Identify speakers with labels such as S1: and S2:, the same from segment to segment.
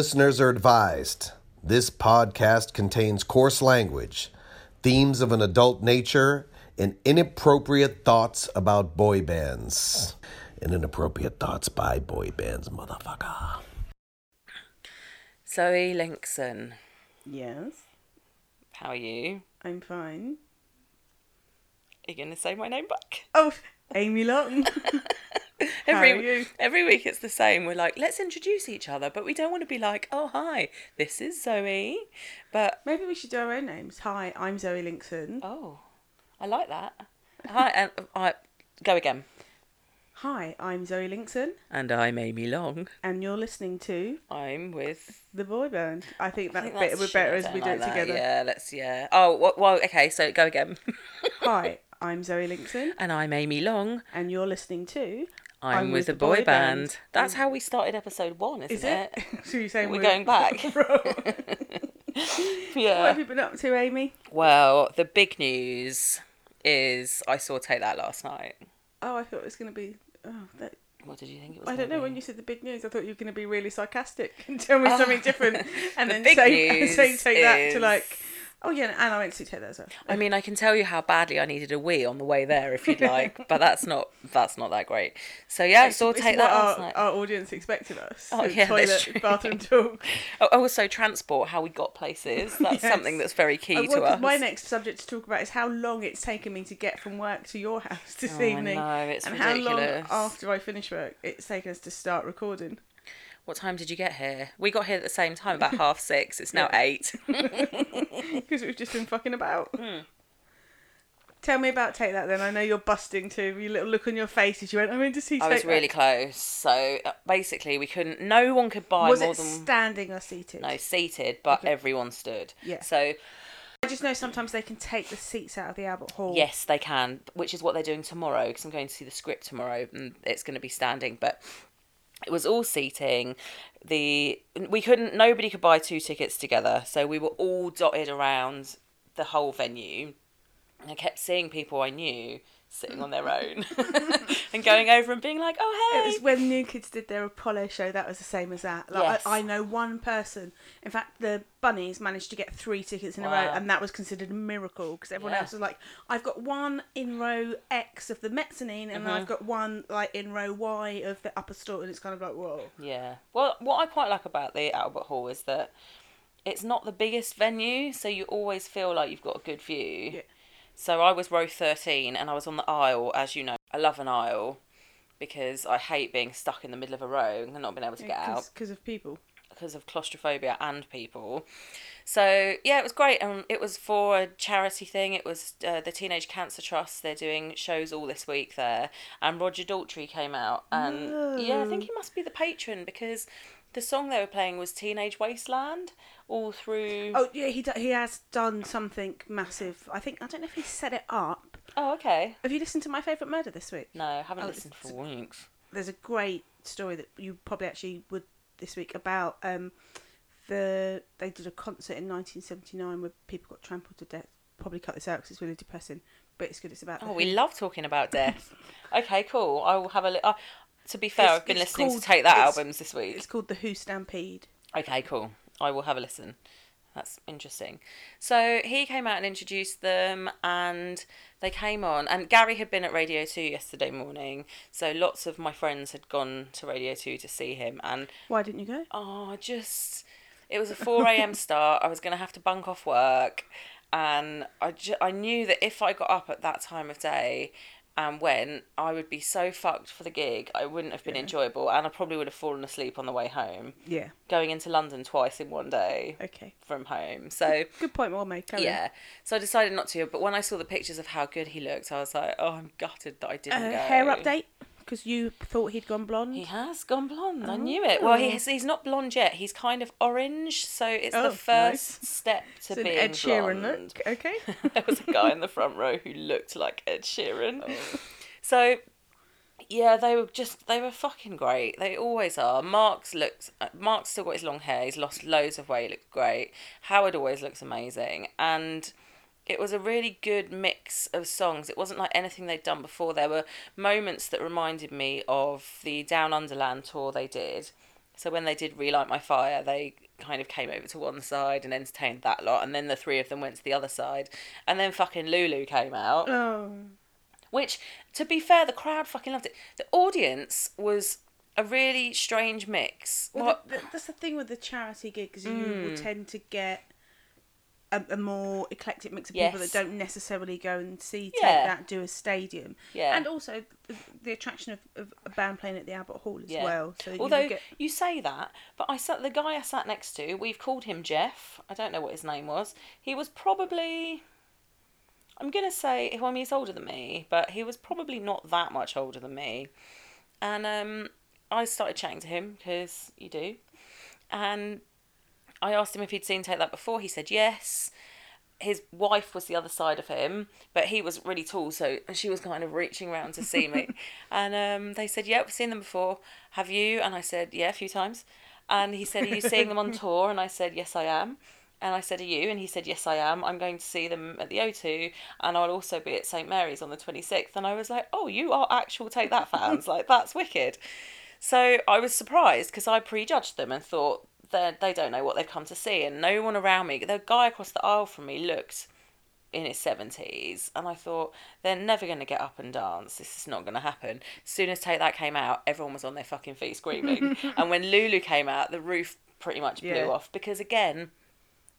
S1: Listeners are advised this podcast contains coarse language, themes of an adult nature, and inappropriate thoughts about boy bands. And inappropriate thoughts by boy bands, motherfucker.
S2: Zoe Linkson,
S3: Yes,
S2: how are you?
S3: I'm fine.
S2: Are you going to say my name back?
S3: Oh, Amy Long. How
S2: every,
S3: are you?
S2: every week it's the same. We're like, let's introduce each other, but we don't want to be like, oh, hi, this is Zoe. But,
S3: Maybe we should do our own names. Hi, I'm Zoe Linkson.
S2: oh, I like that. Hi, and I go again.
S3: Hi, I'm Zoe Linkson,
S2: And I'm Amy Long.
S3: and you're listening to
S2: I'm with.
S3: The Boy Band. I think
S2: I
S3: that
S2: think
S3: bit would better as we do it
S2: that.
S3: together.
S2: Yeah, let's, yeah. Oh, well okay, so go again.
S3: Hi, I'm Zoe Linkson,
S2: and I'm Amy Long.
S3: and you're listening to.
S2: I'm, with the boy, band. That's how we started episode one, isn't
S3: Is it? so you're saying
S2: We're going back. yeah.
S3: what have you been up to, Amy?
S2: Well, the big news is I saw Take That last night.
S3: Oh, I thought it was going to be. Oh, that,
S2: What did you think it was?
S3: I don't know.
S2: be?
S3: When you said the big news, I thought you were going to be really sarcastic and tell me something different, and
S2: the
S3: then
S2: big
S3: say,
S2: news
S3: say take that to like. Oh yeah, and I went to take that as well.
S2: I mean, I can tell you how badly I needed a wee on the way there if you'd like, but that's not that's not that great. So yeah, I saw
S3: It's
S2: Take That
S3: our, our audience expected us.
S2: Oh, yeah,
S3: toilet,
S2: that's true.
S3: bathroom talk.
S2: Oh, also transport, how we got places. That's
S3: Yes.
S2: something that's very key
S3: Uh, well,
S2: to us.
S3: My next subject to talk about is how long it's taken me to get from work to your house this
S2: Oh,
S3: evening,
S2: it's
S3: and how long after I finish work it's taken us to start recording.
S2: What time did you get here? We got here at the same time, about half six. It's now eight.
S3: Because we've just been fucking about.
S2: Hmm.
S3: Tell me about Take That then. I know you're busting too. Your little look on your face as you went, I'm in to see
S2: I
S3: Take
S2: was really
S3: That.
S2: close. So uh, basically, we couldn't. No one could buy
S3: Was
S2: more
S3: it
S2: than
S3: standing or seated?
S2: no seated, but everyone stood.
S3: Yeah.
S2: So
S3: I just know sometimes they can take the seats out of the Albert Hall.
S2: Yes, they can, which is what they're doing tomorrow because I'm going to see the script tomorrow and it's going to be standing. But it was all seating. The we couldn't. Nobody could buy two tickets together, so we were all dotted around the whole venue. And I kept seeing people I knew sitting on their own and going over and being like, "Oh hey!"
S3: It was when New Kids did their Apollo show. That was the same as that. Like,
S2: Yes.
S3: I, I know one person. In fact, the Bunnies managed to get three tickets in a row, and that was considered a miracle because everyone
S2: Yeah.
S3: else was like, "I've got one in row X of the mezzanine, and
S2: Mm-hmm.
S3: I've got one like in row Y of the upper store," and it's kind of like, "Whoa."
S2: Yeah. Well, what I quite like about the Albert Hall is that it's not the biggest venue, so you always feel like you've got a good view.
S3: Yeah.
S2: So I was row 13 and I was on the aisle, as you know. I love an aisle because I hate being stuck in the middle of a row and not being able to get out
S3: because of people.
S2: because of claustrophobia and people. So yeah, it was great, and it was for a charity thing. It was uh, the Teenage Cancer Trust. They're doing shows all this week there, and Roger Daltrey came out, and yeah, I think he must be the patron because the song they were playing was Teenage Wasteland all through.
S3: Oh yeah, he do, he has done something massive. I think I don't know if he set it up.
S2: Oh, okay.
S3: Have you listened to my favorite murder this week?
S2: No, I haven't
S3: Oh,
S2: listened for weeks.
S3: there's a great story that you probably actually would this week about um the they did a concert in 1979 where people got trampled to death. Probably cut this out because it's really depressing, but it's good. It's about.
S2: Oh, we love talking about death. okay, cool. I will have a. Li- uh, to be fair, I've been
S3: it's
S2: listening
S3: called-
S2: to Take That
S3: it's-
S2: albums this week.
S3: It's called the Who Stampede.
S2: Okay, cool. I will have a listen. That's interesting. So he came out and introduced them, and they came on. And Gary had been at Radio 2 yesterday morning, so lots of my friends had gone to Radio 2 to see him. And
S3: Why didn't you go?
S2: oh, just. It was a 4 a.m. start. I was going to have to bunk off work. And I, ju- I knew that if I got up at that time of day and went, I would be so fucked for the gig. I wouldn't have been enjoyable. And I probably would have fallen asleep on the way home
S3: Yeah.
S2: going into London twice in one day
S3: Okay.
S2: from home. So
S3: Good point, well made. Carry on.
S2: yeah, so I decided not to. But when I saw the pictures of how good he looked, I was like, oh, I'm gutted that I
S3: Uh,
S2: didn't go.
S3: hair update because you thought he'd gone blonde.
S2: He has gone blonde. I knew it. Well, he
S3: Oh.
S2: he's not blonde yet. He's kind of orange, so it's
S3: Oh,
S2: the first
S3: nice.
S2: step to
S3: it's
S2: being
S3: Ed Sheeran
S2: blonde.
S3: look. Okay.
S2: there was a guy in the front row who looked like Ed Sheeran.
S3: Oh.
S2: So yeah, they were just they were fucking great. They always are. Mark's looks uh, Mark's still got his long hair. He's lost loads of weight. Looked great. Howard always looks amazing, and it was a really good mix of songs. It wasn't like anything they'd done before. There were moments that reminded me of the Down Underland tour they did. So when they did relight my fire, they kind of came over to one side and entertained that lot, and then the three of them went to the other side, and then fucking Lulu came out.
S3: Oh.
S2: Which, to be fair, the crowd fucking loved it. The audience was a really strange mix.
S3: Well,
S2: What-
S3: the, the, that's the thing with the charity gigs. You
S2: Mm.
S3: will tend to get a, a more eclectic mix of people that don't necessarily go and see Take
S2: Yeah.
S3: That do a stadium.
S2: Yeah.
S3: And also the, the attraction of, of a band playing at the Albert Hall as
S2: Yeah.
S3: well. So
S2: Although
S3: will get
S2: you say that, but I sat the guy I sat next to. We've called him Jeff. I don't know what his name was. He was probably. I'm gonna say, well, I mean, he's older than me, but he was probably not that much older than me. And um, I started chatting to him because you do, and I asked him if he'd seen Take That before. He said yes. His wife was the other side of him, but he was really tall, so she was kind of reaching around to see me. and um, they said, "Yeah, we've seen them before. Have you?" And I said, "Yeah, a few times." And he said, "Are you seeing them on tour?" And I said, "Yes, I am." And I said, Are you? And he said, Yes, I am. I'm going to see them at the O2 and I'll also be at St. Mary's on the 26th. And I was like, Oh, you are actual Take That fans. like, that's wicked. So I was surprised because I prejudged them and thought they they don't know what they've come to see. And no one around me, the guy across the aisle from me looked in his 70s and I thought they're never going to get up and dance this is not going to happen as soon as Take That came out everyone was on their fucking feet screaming and when Lulu came out the roof pretty much blew
S3: Yeah.
S2: off because again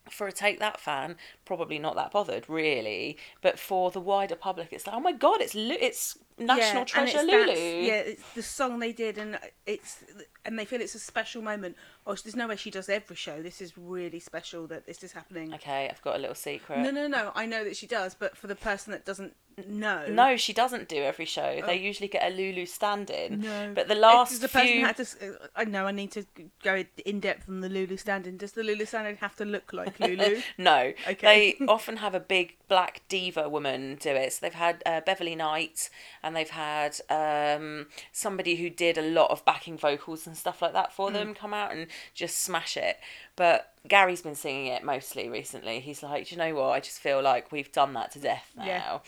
S2: for a Take That fan, probably not that bothered, really. But for the wider public, it's like, oh my god, it's it's national
S3: and
S2: treasure Lulu.
S3: that- yeah, it's the song they did, and it's and they feel it's a special moment. Oh, there's no way she does every show. This is really special that this is happening.
S2: Okay, I've got a little secret.
S3: No, no, no. I know that she does, but for the person that doesn't know,
S2: No, she doesn't do every show. They usually get a Lulu stand-in.
S3: Oh. No.
S2: But the last
S3: the person
S2: few,
S3: had to. uh, I know. I need to go in depth on the Lulu stand-in. Does the Lulu stand-in have to look like Lulu?
S2: no,
S3: Okay.
S2: they often have a big black diva woman do it. So they've had uh, Beverly Knight, and they've had um, somebody who did a lot of backing vocals and stuff like that for
S3: Mm.
S2: them come out and just smash it. But Gary's been singing it mostly recently. He's like, "Do you know what? I just feel like we've done that to death now,
S3: Yeah.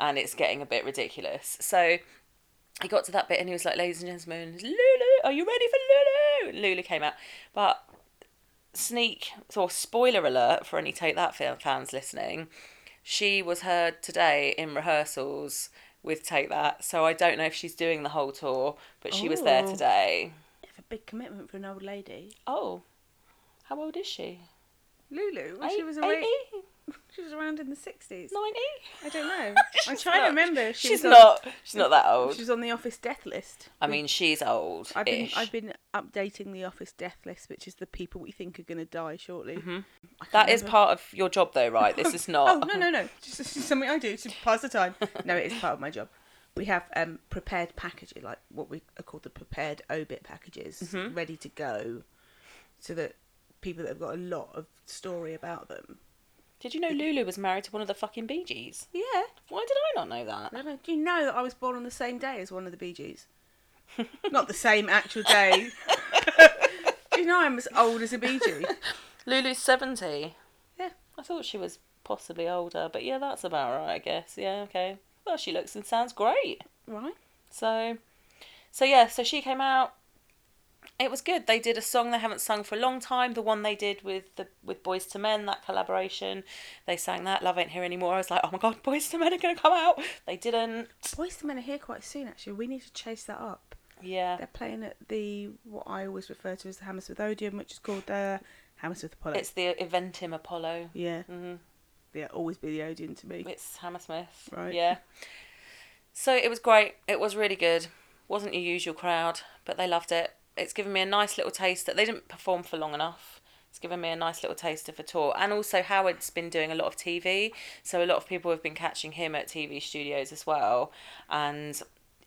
S2: and it's getting a bit ridiculous. So he got to that bit and he was like, "Ladies and gentlemen, Lulu, are you ready for Lulu?" Lulu came out, but sneak or spoiler alert for any Take That film fans listening, she was heard today in rehearsals with Take That. So I don't know if she's doing the whole tour, but she was there
S3: Oh.
S2: today.
S3: Have a big commitment for an old lady.
S2: Oh, how old is she?
S3: Lulu. Well, she
S2: Eight-
S3: was.
S2: 80?
S3: She was around in the sixties.
S2: 90?
S3: I don't know. I'm
S2: She's
S3: trying to remember. She
S2: she's not. She's not that old.
S3: she was on the office death list.
S2: I mean, she's old.
S3: I've been I've been updating the office death list, which is the people we think are going to die shortly. Can't
S2: That is
S3: remember.
S2: part of your job, though, right? This is not.
S3: Oh no no no! Just, just something I do to pass the time. No, it is part of my job. We have um, prepared packages, like what we are called the prepared obit packages,
S2: Mm-hmm.
S3: ready to go, so that people that have got a lot of story about them.
S2: Did you know Lulu was married to one of the fucking Bee Gees?
S3: Yeah,
S2: Why did I not know that?
S3: I don't. Do you know that I was born on the same day as one of the Bee Gees? Not the same actual day. Do you know I'm as old as a Bee Gee?
S2: Lulu's 70.
S3: Yeah.
S2: I thought she was possibly older, but yeah, that's about right, I guess. Yeah, okay. Well, she looks and sounds great.
S3: Right.
S2: So, so yeah, so she came out. It was good. They did a song they haven't sung for a long time. The one they did with the with Boyz II Men, that collaboration. They sang that. Love ain't here anymore. I was like, oh my god, Boyz II Men are gonna come out. They didn't.
S3: Boyz II Men are here quite soon. Actually, we need to chase that up.
S2: Yeah.
S3: They're playing at the what I always refer to as the Hammersmith Odeon, which is called the Hammersmith Apollo.
S2: It's the Eventim Apollo.
S3: yeah,
S2: hmm
S3: yeah, always be the Odeon to me.
S2: It's Hammersmith.
S3: Right.
S2: Yeah. So it was great. It was really good. Wasn't your usual crowd, but they loved it. It's given me a nice little taste that they didn't perform for long enough. It's given me a nice little taste of a tour. And also Howard's been doing a lot of TV. So a lot of people have been catching him at TV studios as well. And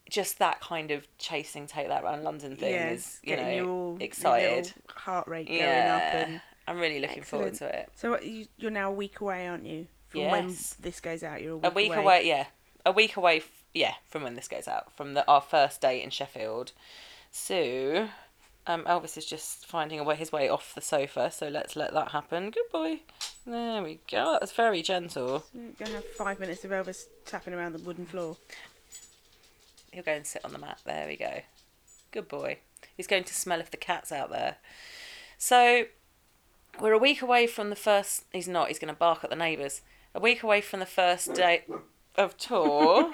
S2: just that kind of chasing take that around London thing
S3: yeah,
S2: is, you know,
S3: all your
S2: excited.
S3: little heart rate going
S2: Yeah.
S3: up. And
S2: I'm really looking forward to it.
S3: so you, you're now a week away, aren't you? From
S2: Yes.
S3: when this goes out, you're a week,
S2: a week away. yeah a week away f- yeah from when this goes out from the our first date in sheffield so um elvis is just finding a way his way off the sofa so let's let that happen good boy there we go that was very gentle
S3: You're gonna have five minutes of Elvis tapping around the wooden floor.
S2: he'll go and sit on the mat there we go good boy He's going to smell if the cat's out there. So we're a week away from the first. He's not. He's going to bark at the neighbours. A week away from the first day of tour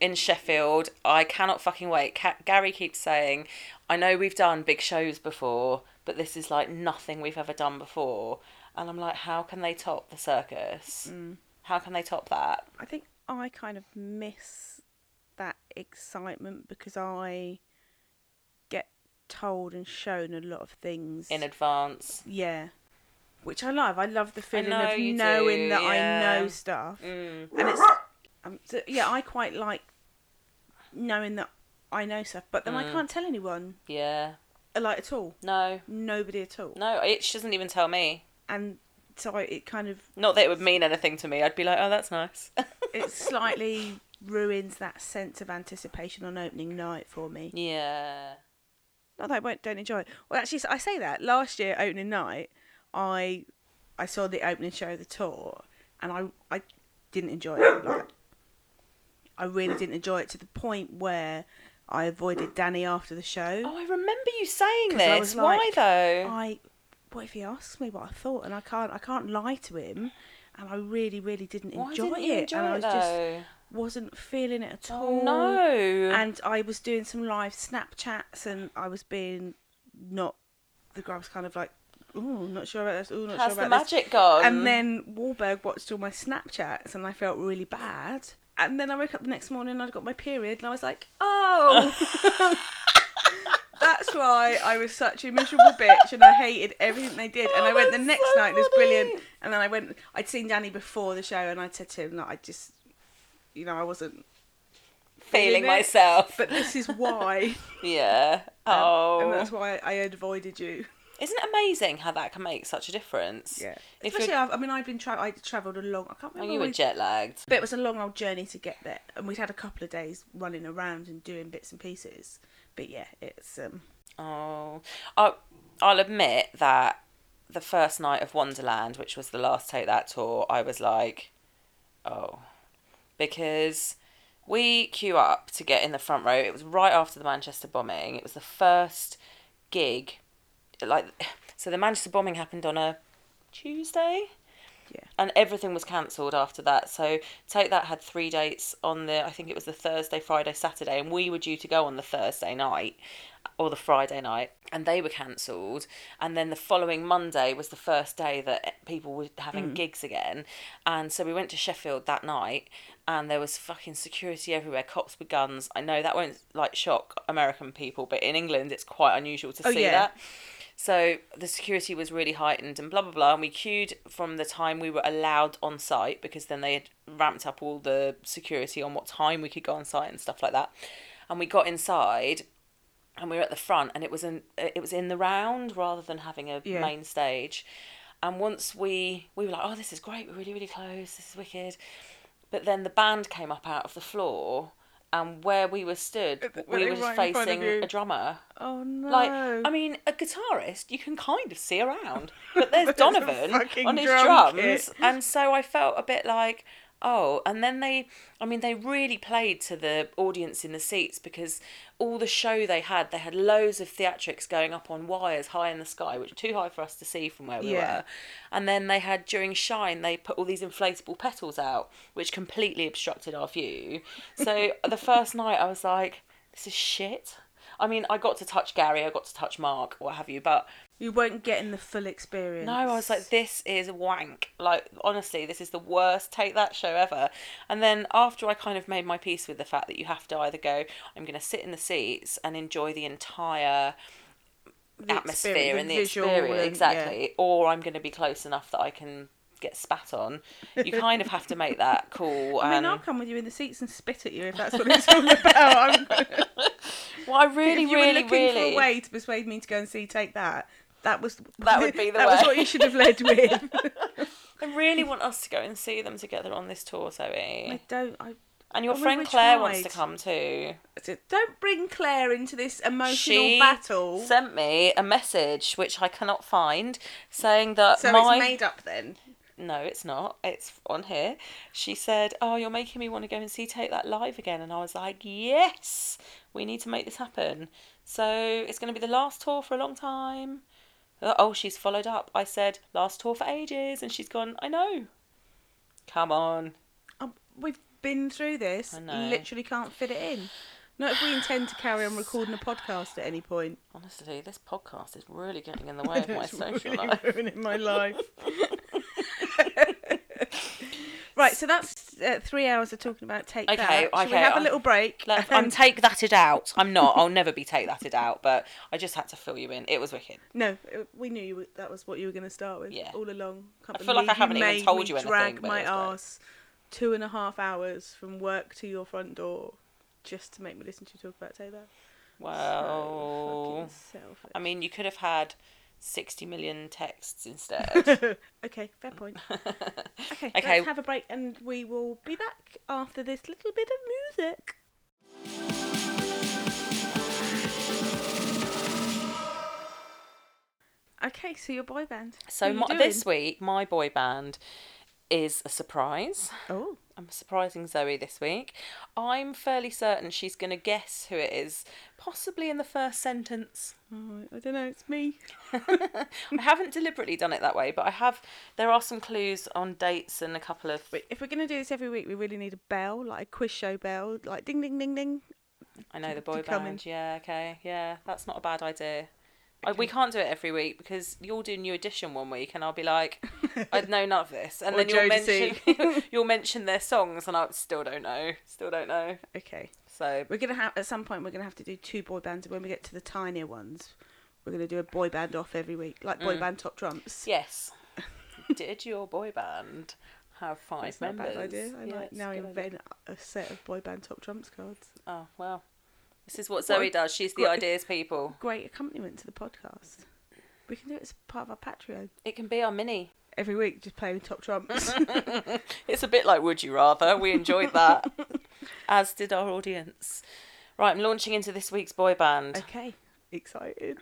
S2: in Sheffield. I cannot fucking wait. Ca- Gary keeps saying, "I know we've done big shows before, but this is like nothing we've ever done before." And I'm like, how can they top the circus? How can they top that?
S3: I think I kind of miss that excitement because I get told and shown a lot of things.
S2: in advance.
S3: yeah. Which I love. I love the feeling of knowing
S2: do,
S3: that
S2: yeah.
S3: I know stuff.
S2: Mm.
S3: And it's. Um, so, yeah, I quite like knowing that I know stuff, but then I
S2: Mm.
S3: can't tell anyone,
S2: Yeah.
S3: uh, like, at all.
S2: No.
S3: Nobody at all.
S2: No, it she doesn't even tell me.
S3: And so I, it kind of.
S2: Not that it would mean anything to me. I'd be like, oh, that's nice.
S3: It slightly ruins that sense of anticipation on opening night for me.
S2: yeah.
S3: Not that I won't, don't enjoy it. Well, actually, I say that last year opening night, I I saw the opening show of the tour, and I I didn't enjoy it. Like, I really didn't enjoy it to the point where I avoided Danny after the show.
S2: Oh, I remember you saying this. Why
S3: like,
S2: though?
S3: I what if he asks me what I thought, and I can't I can't lie to him, and I really really didn't
S2: Why
S3: enjoy
S2: didn't you
S3: it,
S2: enjoy
S3: and I
S2: it
S3: was just
S2: though?
S3: wasn't feeling it at
S2: Oh
S3: all.
S2: no.
S3: And I was doing some live Snapchats, and I was being not the girl was kind of like, "Ooh, not sure about this. Oh, not
S2: Has
S3: sure
S2: the
S3: about this."
S2: magic gone?
S3: And then Wahlberg watched all my Snapchats, and I felt really bad. And then I woke up the next morning, and I got my period, and I was like, "Oh." That's why I was such a miserable bitch and I hated everything they did. And
S2: Oh,
S3: I went the next
S2: so
S3: night, it was brilliant. And then I went, I'd seen Danny before the show and I'd said to him that I just, you know, I wasn't
S2: feeling
S3: feeling it.
S2: myself.
S3: but this is why.
S2: yeah.
S3: Um,
S2: Oh.
S3: And that's why I avoided you.
S2: Isn't it amazing how that can make such a difference?
S3: Yeah.
S2: If
S3: Especially, I've, I mean, I've been tra- I travelled a long. I can't
S2: oh,
S3: remember.
S2: you were jet lagged.
S3: but it was a long old journey to get there, and we'd had a couple of days running around and doing bits and pieces. But yeah, it's um.
S2: Oh, I'll, I'll admit that the first night of Wonderland, which was the last take that tour, I was like, oh, because we queue up to get in the front row. It was right after the Manchester bombing. It was the first gig, like, so the Manchester bombing happened on a Tuesday.
S3: Yeah.
S2: And everything was cancelled after that. So Take That had three dates on the, I think it was the Thursday, Friday, Saturday, and we were due to go on the Thursday night or the Friday night, and they were cancelled. And then the following Monday was the first day that people were having mm. gigs again. And so we went to Sheffield that night, and there was fucking security everywhere, cops with guns. I know that won't like shock American people, but in England it's quite unusual to
S3: Oh,
S2: see
S3: yeah.
S2: that. So the security was really heightened and blah blah blah. And we queued from the time we were allowed on site because then they had ramped up all the security on what time we could go on site and stuff like that. And we got inside and we were at the front and it was in it was in the round rather than having a
S3: Yeah.
S2: main stage. And once we we were like, oh, this is great, we're really really close, this is wicked. But then the band came up out of the floor. And where we were stood,
S3: Were
S2: we were
S3: right in front of
S2: facing a drummer.
S3: Oh no!
S2: Like, I mean, a guitarist you can kind of see around, but there's
S3: There's
S2: Donovan on his
S3: drum
S2: drums,
S3: kit.
S2: and so I felt a bit like, oh. And then they, I mean, they really played to the audience in the seats because all the show they had, they had loads of theatrics going up on wires high in the sky, which were too high for us to see from where we
S3: Yeah.
S2: were. And then they had during Shine, they put all these inflatable petals out, which completely obstructed our view. So the first night, I was like, this is shit. I mean, I got to touch Gary, I got to touch Mark, what have you, but
S3: you won't get in the full experience.
S2: no, I was like, this is a wank. Like, honestly, this is the worst Take That show ever. And then after I kind of made my peace with the fact that you have to either go, I'm going to sit in the seats and enjoy the entire
S3: The
S2: atmosphere and the experience,
S3: and-
S2: exactly, or I'm going to be close enough that I can get spat on. You kind of have to make that call.
S3: I mean,
S2: and-
S3: I'll um, come with you in the seats and spit at you if that's what it's all about. I'm,
S2: well, I really,
S3: if you were
S2: really,
S3: looking
S2: really.
S3: for a way to persuade me to go and see Take That, that was
S2: That would be the
S3: that was what you should have led with.
S2: I really want us to go and see them together on this tour, Zoe.
S3: I don't. I
S2: And your
S3: we
S2: friend Claire wants to come too.
S3: I said, don't bring Claire into this emotional
S2: She
S3: battle.
S2: sent me a message which I cannot find, saying that
S3: so
S2: my
S3: it's made up then.
S2: no, it's not. It's on here. She said, "Oh, you're making me want to go and see Take That live again," and I was like, "Yes, we need to make this happen." So it's going to be the last tour for a long time. Oh, she's followed up. I said, "Last tour for ages," and she's gone. I know. Come on.
S3: Um, we've been through this.
S2: I know.
S3: Literally can't fit it in. Not if we intend to carry on recording a podcast at any point.
S2: Honestly, this podcast is really getting in the way of my social
S3: really
S2: life.
S3: ruining my life. right, so that's uh, three hours of talking about take
S2: Okay,
S3: that. Should we have a little break?
S2: Let, I'm take thatted out. I'm not. I'll never be take that thatted out. But I just had to fill you in. It was wicked.
S3: no, uh, we knew you were, that was what you were going to start with.
S2: Yeah.
S3: all along. Can't
S2: I feel like I haven't even told you anything,
S3: Drag my
S2: great.
S3: ass two and a half hours from work to your front door just to make me listen to you talk about take that.
S2: Well,
S3: So
S2: I mean, you could have had 60 million texts instead.
S3: okay, fair point. Okay,
S2: Okay.
S3: let's have a break and we will be back after this little bit of music. Okay, so your boy band.
S2: so my, this week, my boy band is a surprise.
S3: Oh,
S2: I'm surprising Zoe this week. I'm fairly certain she's going to guess who it is, possibly in the first sentence.
S3: Oh, I don't know. It's me.
S2: I haven't deliberately done it that way, but I have. There are some clues on dates and a couple of.
S3: If we're gonna do this every week, we really need a bell, like a quiz show bell, like ding ding ding ding.
S2: I know the
S3: to
S2: boy band. Yeah, okay, yeah, that's not a bad idea. I, we can't do it every week because you'll do New Edition one week, and I'll be like, I know none of this, and then you'll
S3: Jodeci.
S2: mention you'll mention their songs, and I still don't know, still don't know.
S3: Okay.
S2: So
S3: We're gonna have at some point. We're gonna have to do two boy bands. and When we get to the tinier ones, we're gonna do a boy band off every week, like boy mm. band top trumps.
S2: yes, did your boy band have five
S3: That's not a
S2: members?
S3: bad idea. I
S2: Yeah,
S3: might now
S2: good idea.
S3: invent a set of boy band top trumps cards.
S2: Oh well, this is what Zoe does. She's the
S3: great-
S2: ideas people.
S3: Great accompaniment to the podcast. We can do it as part of our Patreon
S2: It can be our mini.
S3: every week, just playing top trumps.
S2: It's a bit like Would You Rather. We enjoyed that, as did our audience. Right, I'm launching into this week's boy band.
S3: okay, excited.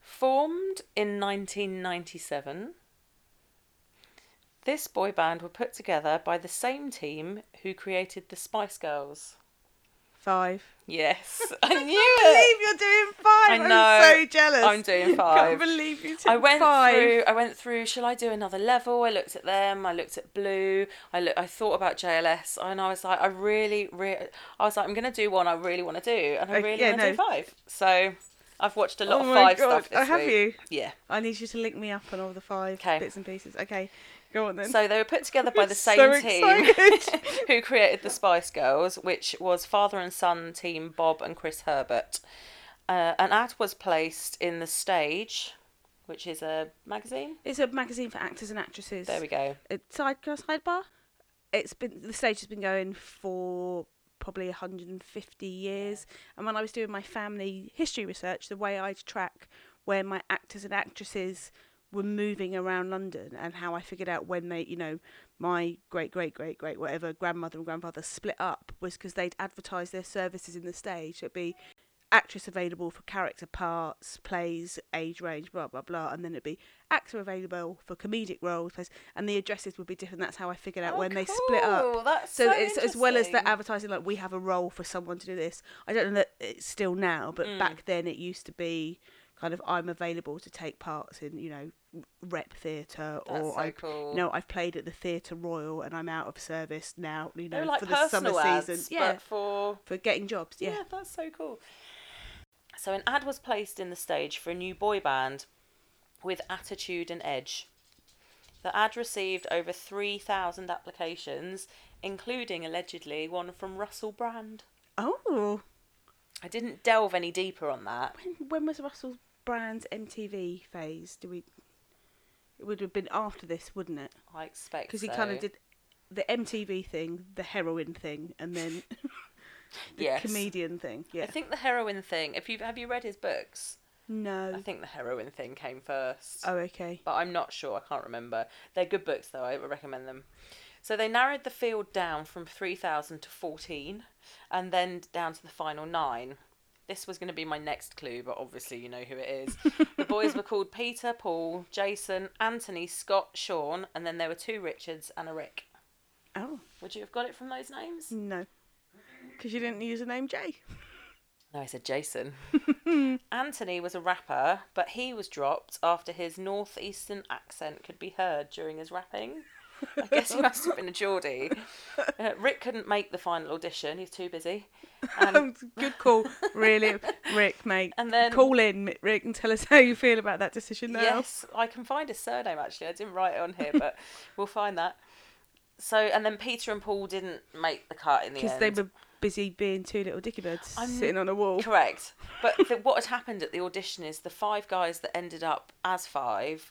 S2: Formed in 1997, this boy band were put together by the same team who created the Spice Girls.
S3: Five.
S2: Yes, I knew
S3: I
S2: it.
S3: believe you're doing five.
S2: I know.
S3: I'm so jealous.
S2: I'm doing five.
S3: Can't believe you took
S2: I went
S3: five.
S2: through. I went through. Shall I do another level? I looked at them. I looked at Blue. I look. I thought about JLS, and I was like, I really, really. I was like, I'm gonna do one I really want to do, and I
S3: Okay,
S2: really
S3: yeah,
S2: want to
S3: no.
S2: do five. So, I've watched a lot
S3: oh
S2: of five
S3: God.
S2: stuff this
S3: Oh, have
S2: week.
S3: you?
S2: Yeah.
S3: I need you to link me up on all the five
S2: 'Kay.
S3: bits and pieces. Okay, go on then.
S2: So they were put together by the
S3: So
S2: same team who created the Spice Girls, which was father and son team Bob and Chris Herbert. Uh, an ad was placed in the Stage, which is a magazine.
S3: it's a magazine for actors and actresses.
S2: There we go.
S3: It's side can I sidebar. It's been the stage has been going for probably 150 years. And when I was doing my family history research, the way I'd track where my actors and actresses were moving around London and how I figured out when they, you know, my great great great great whatever grandmother and grandfather split up was because they'd advertise their services in the stage. It'd be actress available for character parts, plays, age range, blah blah blah, and then it'd be actor available for comedic roles, plays, and the addresses would be different. That's how I figured out
S2: Oh,
S3: when they split up.
S2: That's
S3: So,
S2: so
S3: it's as well as the advertising, like we have a role for someone to do this. I don't know that it's still now, but
S2: Mm.
S3: back then it used to be kind of I'm available to take parts in, you know, rep theatre or
S2: so
S3: I,
S2: cool.
S3: you know, I've played at the Theatre Royal and I'm out of service now, you know,
S2: like
S3: for the summer
S2: ads,
S3: season. Yeah,
S2: but for
S3: for getting jobs.
S2: yeah.
S3: Yeah.
S2: that's so cool. So an ad was placed in the stage for a new boy band with attitude and edge. The ad received over three thousand applications, including allegedly one from Russell Brand.
S3: Oh,
S2: I didn't delve any deeper on that.
S3: when, when was Russell Brand's MTV phase? Do we? It would have been after this, wouldn't it?
S2: I expect
S3: Because he
S2: so.
S3: kind of did the MTV thing, the heroin thing, and then the
S2: Yes.
S3: comedian thing. Yeah.
S2: I think the heroin thing. If you have you read his books,
S3: no.
S2: I think the heroin thing came first.
S3: Oh, okay.
S2: but I'm not sure. I can't remember. They're good books, though. I would recommend them. So they narrowed the field down from 3,000 to 14 and then down to the final nine. This was going to be my next clue, but obviously you know who it is. the boys were called Peter, Paul, Jason, Anthony, Scott, Sean, and then there were two Richards and a Rick.
S3: Oh
S2: Would you have got it from those names?
S3: no, because you didn't use the name Jay.
S2: No, I said Jason. Anthony was a rapper, but he was dropped after his northeastern accent could be heard during his rapping. I guess he must have been a Geordie. Uh, Rick couldn't make the final audition; he's too busy. And
S3: Good call, really, Rick, mate.
S2: And then-
S3: call in, Rick, and tell us how you feel about that decision now.
S2: yes, I can find his surname actually. I didn't write it on here, but we'll find that. So, and then Peter and Paul didn't make the cut in the end because
S3: they were busy being two little dicky birds
S2: I'm-
S3: sitting on a wall.
S2: Correct. But the, what had happened at the audition is the five guys that ended up as five,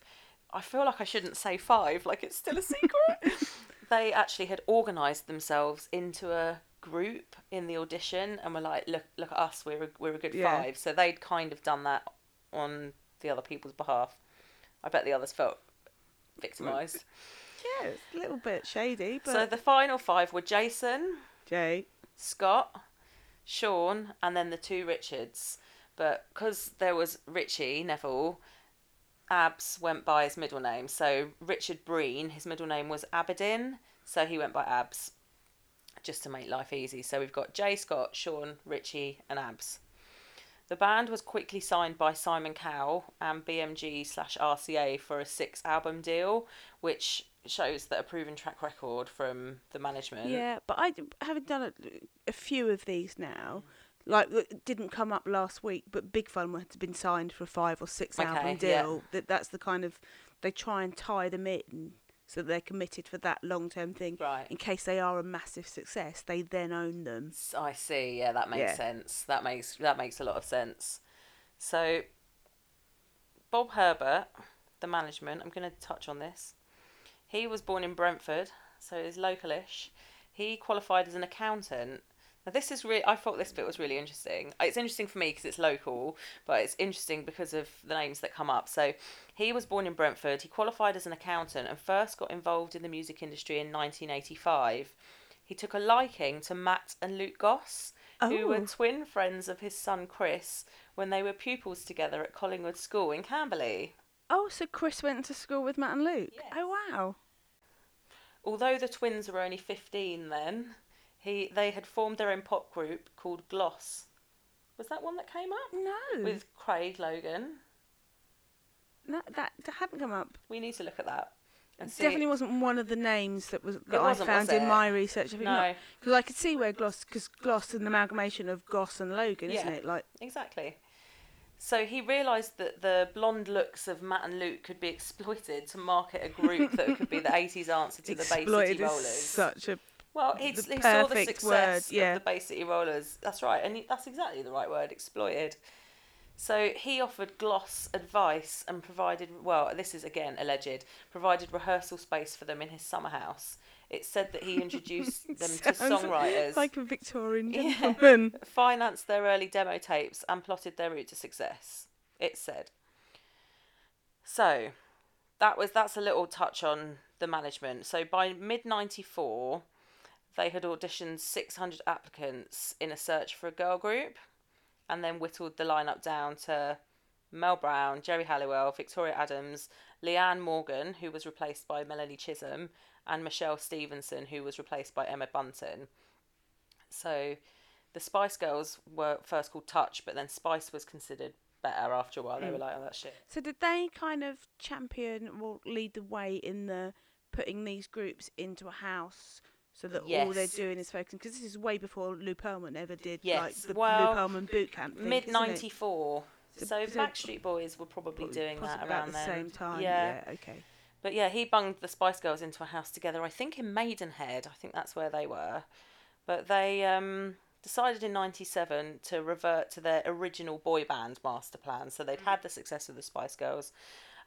S2: I feel like I shouldn't say five, like it's still a secret. they actually had organised themselves into a group in the audition and were like, look, look at us, we're a, we're a good
S3: Yeah.
S2: five. So they'd kind of done that on the other people's behalf. I bet the others felt victimised.
S3: Yeah, it's a little bit shady, but
S2: So the final five were Jason,
S3: Jay.
S2: Scott, Sean, and then the two Richards. But because there was Richie Neville, Abs went by his middle name. So Richard Breen, his middle name was Abidin, so he went by Abs, just to make life easy. So we've got Jay Scott, Sean, Richie, and Abs. The band was quickly signed by Simon Cowell and BMG slash RCA for a six album deal, which shows that a proven track record from the management.
S3: Yeah, but I having done a, a few of these now, like it didn't come up last week, but Big Fun had been signed for a five or six
S2: Okay,
S3: album
S2: yeah.
S3: deal. That that's the kind of they try and tie them in so that they're committed for that long term thing.
S2: Right.
S3: In case they are a massive success, they then own them.
S2: I see. Yeah, that makes
S3: Yeah.
S2: sense. That makes that makes a lot of sense. So, Bob Herbert, the management. I'm going to touch on this. He was born in Brentford, so he's localish. He qualified as an accountant. Now, this is really. I thought this bit was really interesting. Uh, it's interesting for me because it's local, but it's interesting because of the names that come up. So, he was born in Brentford. He qualified as an accountant and first got involved in the music industry in 1985. He took a liking to Matt and Luke Goss, who were
S3: Oh.
S2: twin friends of his son Chris when they were pupils together at Collingwood School in Camberley.
S3: Oh, so Chris went to school with Matt and Luke.
S2: Yes.
S3: Oh wow.
S2: Although the twins were only 15 then, he they had formed their own pop group called Gloss. Was that one that came up?
S3: No,
S2: With Craig Logan.
S3: no that, hadn't come up.
S2: We need to look at that. And
S3: It
S2: see.
S3: definitely wasn't one of the names that was that I found in my research. I think
S2: No.
S3: because I could see where Gloss, because Gloss is an amalgamation of Goss and Logan, isn't it? Like,
S2: Exactly. So he realised that the blonde looks of Matt and Luke could be exploited to market a group that could be the 80s answer to the Bay City Rollers.
S3: is such a
S2: Well, he,
S3: the
S2: he saw the success
S3: word, yeah.
S2: of the Bay City Rollers. That's right, and he, that's exactly the right word, exploited. So he offered Gloss advice and provided, well, this is again alleged, provided rehearsal space for them in his summer house. It said that he introduced them to songwriters,
S3: like a Victorian
S2: Yeah.
S3: gentleman.
S2: financed their early demo tapes, and plotted their route to success. It said. So, that was that's a little touch on the management. So by mid '94, they had auditioned 600 applicants in a search for a girl group, and then whittled the lineup down to Mel Brown, Geri Halliwell, Victoria Adams, Leanne Morgan, who was replaced by Melanie Chisholm, and Michelle Stevenson, who was replaced by Emma Bunton. So the Spice Girls were first called Touch, but then Spice was considered better after a while. They were mm. like, oh, that shit.
S3: So did they kind of champion or lead the way in the putting these groups into a house so that all they're doing is focusing? Because this is way before Lou Pearlman ever did like the
S2: well,
S3: Lou Pearlman boot camp. thing,
S2: mid
S3: ninety
S2: four.
S3: So-
S2: So Backstreet Boys were probably doing that around
S3: the same time.
S2: Yeah.
S3: Yeah. Okay.
S2: But yeah, he bunged the Spice Girls into a house together. I think in Maidenhead. I think that's where they were. But they um, decided in '97 to revert to their original boy band master plan. So they'd had the success of the Spice Girls,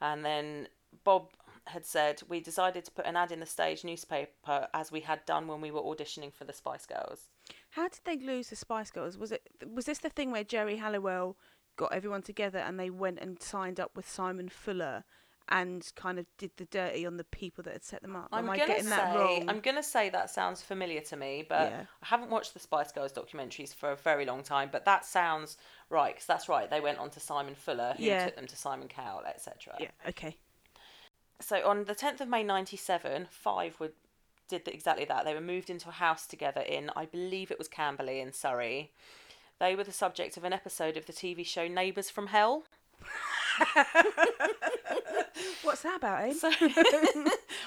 S2: and then Bob had said we decided to put an ad in the stage newspaper as we had done when we were auditioning for the Spice Girls.
S3: How did they lose the Spice Girls? Was it was this the thing where Geri Halliwell got everyone together and they went and signed up with Simon Fuller and kind of did the dirty on the people that had set them up.
S2: I'm
S3: Am I
S2: gonna
S3: getting
S2: say
S3: that wrong?
S2: I'm gonna say that sounds familiar to me, but
S3: Yeah.
S2: I haven't watched the Spice Girls documentaries for a very long time. But that sounds right because that's right. They went on to Simon Fuller, who
S3: Yeah.
S2: took them to Simon Cowell, etc.
S3: Yeah. Okay.
S2: So on the 10th of May 97, five were did exactly that. They were moved into a house together in, I believe it was Camberley in Surrey. They were the subject of an episode of the TV show Neighbours from Hell.
S3: What's that about, eh?
S2: So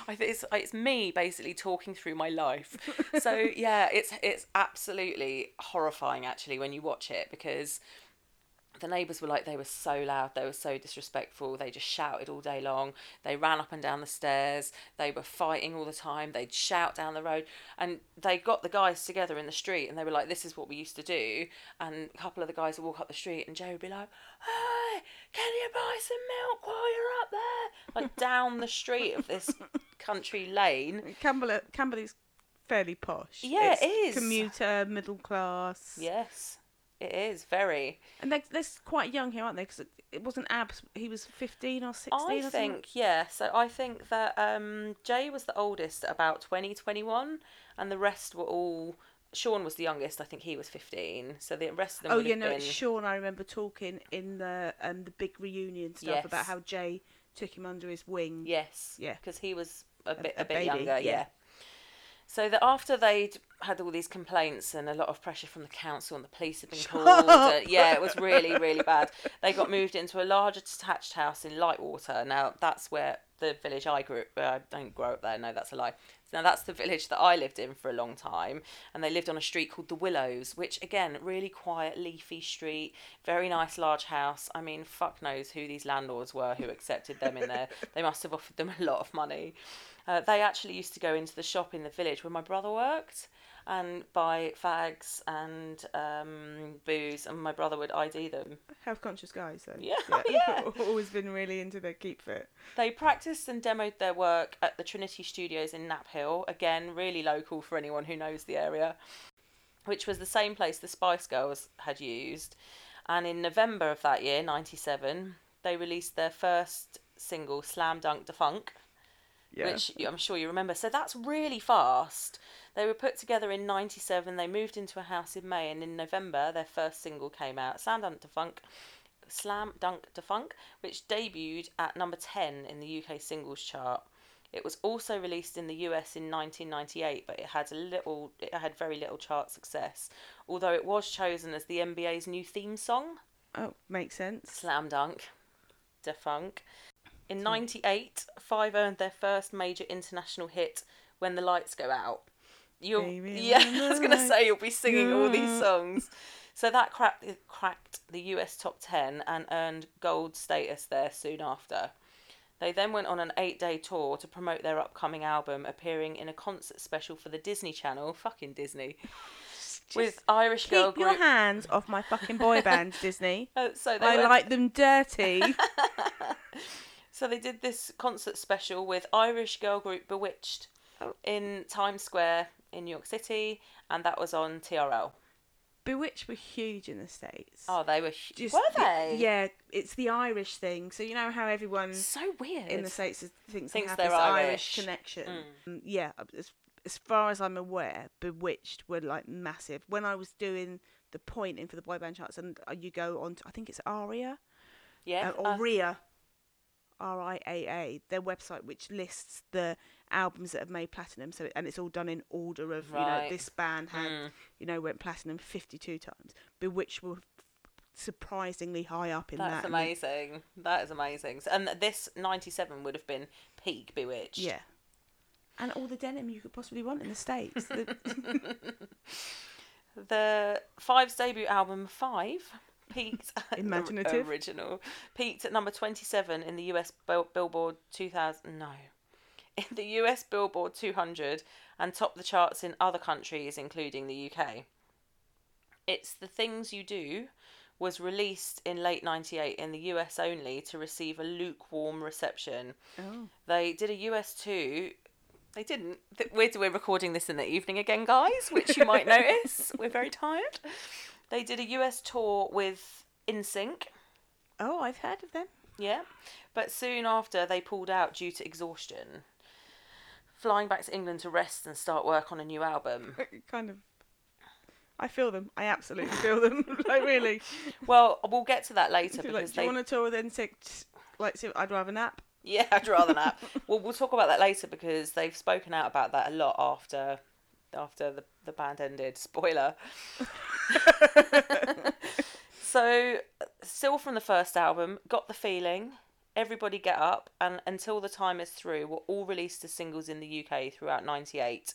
S2: I think it's it's me basically talking through my life. So yeah, it's it's absolutely horrifying actually when you watch it because the neighbours were like they were so loud, they were so disrespectful, they just shouted all day long. They ran up and down the stairs, they were fighting all the time, they'd shout down the road and they got the guys together in the street and they were like, This is what we used to do and a couple of the guys would walk up the street and Joe would be like, Hey, can you buy some milk while you're up there? Like down the street of this country lane.
S3: Camberley, Camberley's fairly posh.
S2: Yeah,
S3: it's
S2: it is.
S3: Commuter, middle class.
S2: Yes. It is very.
S3: And they're, they're quite young here, aren't they? Because it wasn't Abs. He was 15 or 16
S2: I
S3: or
S2: think, yeah. So I think that um, Jay was the oldest at about 20, 21, and the rest were all. Sean was the youngest. I think he was 15. So the rest of them
S3: Oh yeah, no,
S2: been.
S3: it's Sean. I remember talking in the um the big reunion stuff
S2: Yes.
S3: about how Jay took him under his wing.
S2: Yes.
S3: Yeah.
S2: Because he was a bit a,
S3: a
S2: bit
S3: baby,
S2: younger. Yeah.
S3: yeah.
S2: So that after they'd had all these complaints and a lot of pressure from the council and the police had been
S3: Shut
S2: called, uh, yeah, it was really really bad. They got moved into a larger detached house in Lightwater. Now that's where the village I grew. Up uh, I don't grow up there. No, that's a lie. Now that's the village that I lived in for a long time, and they lived on a street called the Willows, which again, really quiet, leafy street, very nice large house. I mean, fuck knows who these landlords were who accepted them in there. they must have offered them a lot of money. Uh, they actually used to go into the shop in the village where my brother worked and buy fags and um, booze, and my brother would ID them.
S3: Health conscious guys, though.
S2: Yeah, yeah.
S3: Always been really into their keep fit.
S2: They practiced and demoed their work at the Trinity Studios in Knaphill, again, really local for anyone who knows the area, which was the same place the Spice Girls had used. And in November of that year, 97, they released their first single, Slam Dunk Da Funk,
S3: Yeah.
S2: which I'm sure you remember. So that's really fast. They were put together in 97, they moved into a house in May, and in November, their first single came out, Slam Dunk Da Funk. Slam Dunk Da Funk, which debuted at number 10 in the UK singles chart. It was also released in the US in 1998, but it had a little, it had very little chart success. Although it was chosen as the NBA's new theme song,
S3: oh, makes sense.
S2: Slam Dunk Da Funk. In '98, Five earned their first major international hit, "When the Lights Go Out." You'll,
S3: Baby,
S2: yeah, I was gonna say you'll be singing all these songs. So that cracked cracked the US top ten and earned gold status there soon after. They then went on an eight-day tour to promote their upcoming album, appearing in a concert special for the Disney Channel, fucking Disney, with Irish girl
S3: Keep your hands off my fucking boy bands, Disney.
S2: Uh, so they
S3: I
S2: went-
S3: like them dirty.
S2: So they did this concert special with Irish girl group B*Witched
S3: Oh.
S2: in Times Square in New York City, and that was on TRL.
S3: B*Witched were huge in the states.
S2: Oh, they were.
S3: Just
S2: were
S3: the-
S2: they?
S3: yeah, it's the Irish thing. So you know how everyone
S2: So weird.
S3: in the states is- thinks,
S2: Thinks
S3: they have this Irish,
S2: Irish.
S3: connection. Mm, Yeah, as, as far as I'm aware, B*Witched were like massive. When I was doing the point in for the boy band charts, and uh, you go on, to, I think it's Aria
S2: yeah.
S3: uh, or
S2: uh,
S3: RIA, R I A A, their website, which lists the albums that have made platinum. So and it's all done in order of you know this band had
S2: Mm.
S3: you know went platinum 52 times. B*Witched were surprisingly high up in
S2: that's
S3: that. and-
S2: amazing. That is amazing. And this '97 would have been peak B*Witched.
S3: Yeah. And all the denim you could possibly want in the States. The
S2: Five's debut album Five peaked at
S3: Imaginative.
S2: original peaked at number 27 in the US Billboard 2000 no in the US Billboard 200 and topped the charts in other countries including the UK. It's the Things You Do was released in late 98 in the US only to receive a lukewarm reception.
S3: oh.
S2: They did a US two. They didn't. We're, we're recording this in the evening again, guys, which you might notice. We're very tired. They did a US tour with NSYNC.
S3: Oh, I've heard of them.
S2: Yeah, but soon after they pulled out due to exhaustion, flying back to England to rest and start work on a new album.
S3: kind of. I feel them. I absolutely feel them. like really.
S2: Well, we'll get to that later
S3: Like,
S2: because
S3: do you
S2: they.
S3: want to tour with insects? Like, see, I'd rather nap.
S2: Yeah, I'd rather nap. well, we'll talk about that later because they've spoken out about that a lot after after the the band ended. Spoiler. so, still from the first album, got the feeling. Everybody Get Up and Until the Time Is Through were all released as singles in the UK throughout 98.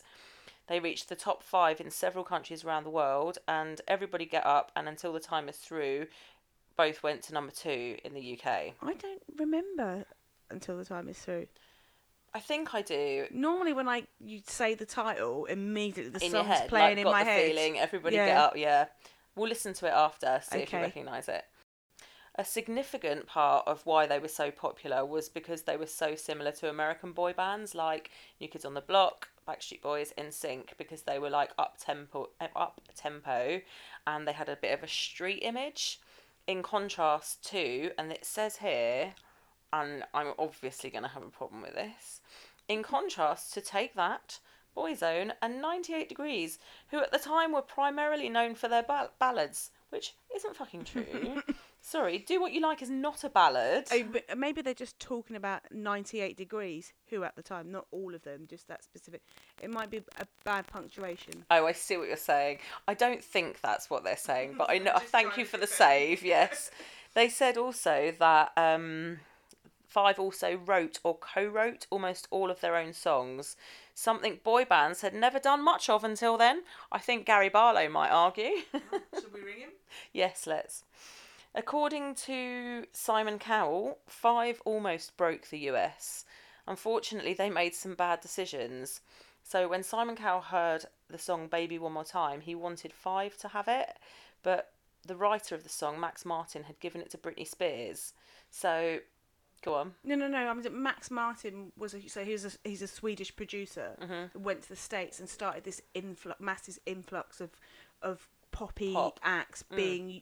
S2: They reached the top five in several countries around the world, and Everybody Get Up and Until the Time Is Through both went to number two in the UK.
S3: I don't remember until the time is through.
S2: I think I do.
S3: Normally, when I you say the title, immediately the
S2: in
S3: song's
S2: head,
S3: playing
S2: like,
S3: in
S2: got
S3: my
S2: the
S3: head.
S2: feeling. Everybody
S3: Yeah.
S2: get up, yeah. We'll listen to it after, see if you recognise it. A significant part of why they were so popular was because they were so similar to American boy bands like New Kids on the Block, Backstreet Boys, NSYNC, because they were like up tempo, eh, up tempo, and they had a bit of a street image. In contrast to, and it says here, and I'm obviously going to have a problem with this. In contrast to Take That, Boyzone, and 98 Degrees, who at the time were primarily known for their ba- ballads, which isn't fucking true. Sorry, Do What You Like is not a ballad.
S3: Oh, but maybe they're just talking about 98 degrees, who at the time, not all of them, just that specific. It might be a bad punctuation.
S2: Oh, I see what you're saying. I don't think that's what they're saying, but I know. Thank you for the save. Yes, they said also that um, Five also wrote or co-wrote almost all of their own songs. Something boy bands had never done much of until then. I think Gary Barlow might argue.
S3: Should we ring him?
S2: yes, let's. According to Simon Cowell, Five almost broke the US. Unfortunately, they made some bad decisions. So when Simon Cowell heard the song Baby One More Time, he wanted Five to have it, but the writer of the song, Max Martin, had given it to Britney Spears. So, go on.
S3: No, no, no. I mean, Max Martin was a, so he's a he's a Swedish producer
S2: Mm-hmm.
S3: went to the states and started this influx, massive influx of of poppy
S2: Pop.
S3: acts being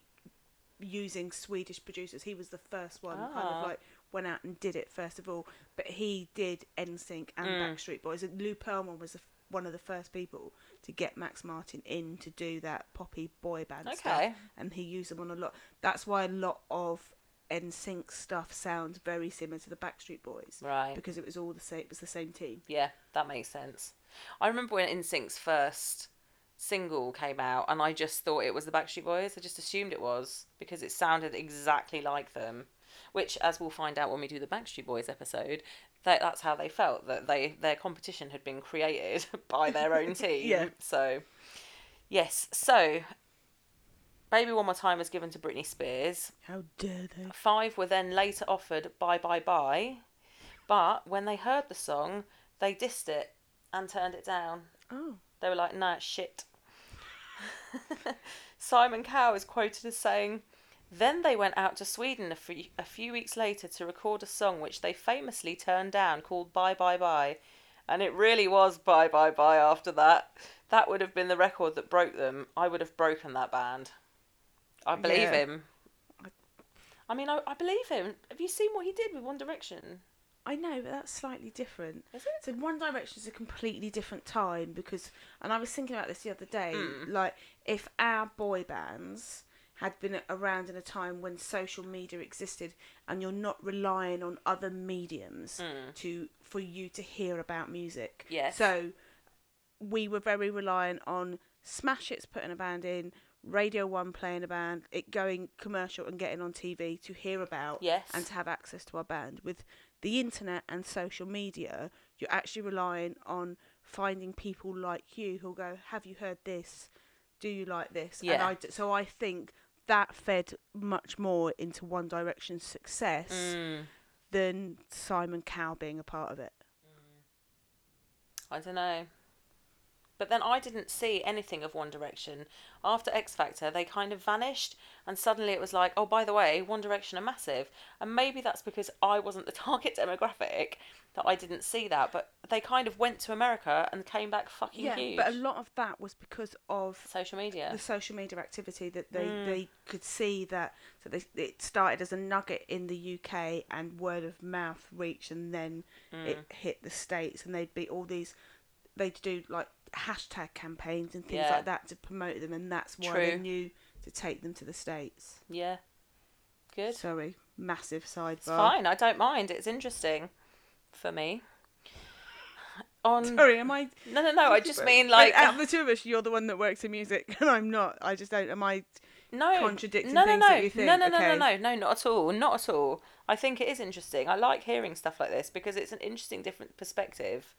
S3: using Swedish producers. He was the first one, kind
S2: Ah.
S3: of like went out and did it first of all. But he did NSYNC and
S2: Mm.
S3: Backstreet Boys. And Lou Pearlman was the, one of the first people to get Max Martin in to do that poppy boy band
S2: Okay.
S3: stuff, and he used them on a lot. That's why a lot of NSYNC stuff sounds very similar to the Backstreet Boys,
S2: Right.
S3: Because it was all the same. It was the same team.
S2: Yeah, that makes sense. I remember when NSYNC's first single came out, and I just thought it was the Backstreet Boys. I just assumed it was because it sounded exactly like them. Which, as we'll find out when we do the Backstreet Boys episode, that that's how they felt that they their competition had been created by their own team.
S3: Yeah.
S2: So, yes. So, Baby One More Time was given to Britney Spears.
S3: How dare they?
S2: Five were then later offered Bye Bye Bye, but when they heard the song, they dissed it and turned it down.
S3: Oh,
S2: They were like, nah, it's shit. Simon Cowell is quoted as saying, Then they went out to Sweden a few, a few weeks later to record a song which they famously turned down called Bye Bye Bye. And it really was Bye Bye Bye after that. That would have been the record that broke them. I would have broken that band. I believe
S3: Yeah.
S2: him. I mean, I, I believe him. Have you seen what he did with One Direction?
S3: I know, but that's slightly different.
S2: Is it?
S3: So One Direction is a completely different time because, and I was thinking about this the other day.
S2: Hmm.
S3: Like, if our boy bands had been around in a time when social media existed, and you're not relying on other mediums to for you to hear about music.
S2: Yes.
S3: So we were very reliant on Smash Hits putting a band in, Radio One playing a band, it going commercial and getting on TV to hear about
S2: Yes.
S3: and to have access to our band. With the internet and social media, you're actually relying on finding people like you who'll go, "Have you heard this? Do you like this?" And
S2: Yeah.
S3: I d- so I think that fed much more into One Direction's success
S2: Mm.
S3: than Simon Cowell being a part of it.
S2: I don't know. But then I didn't see anything of One Direction. After X Factor, they kind of vanished, and suddenly it was like, oh, by the way, One Direction are massive. And maybe that's because I wasn't the target demographic that I didn't see that. But they kind of went to America and came back fucking
S3: yeah,
S2: huge.
S3: but a lot of that was because of
S2: Social media.
S3: the social media activity that they,
S2: Mm.
S3: they could see that so they it started as a nugget in the UK and word of mouth reached and then
S2: Mm.
S3: it hit the states and they'd be all these they'd do like hashtag campaigns and things
S2: Yeah.
S3: like that to promote them and that's why they
S2: True.
S3: knew to take them to the states.
S2: Yeah. Good.
S3: Sorry, massive sidebar.
S2: It's fine. I don't mind. It's interesting for me. On
S3: Sorry, am I?
S2: no, no, no. I just mean like
S3: out of the two of us, you're the one that works in music, and I'm not. I just don't. Am I?
S2: no
S3: contradicting
S2: no, no,
S3: things
S2: no.
S3: that you think,
S2: No, no, no,
S3: okay.
S2: no, no, no, not at all. Not at all. I think it is interesting. I like hearing stuff like this because it's an interesting, different perspective.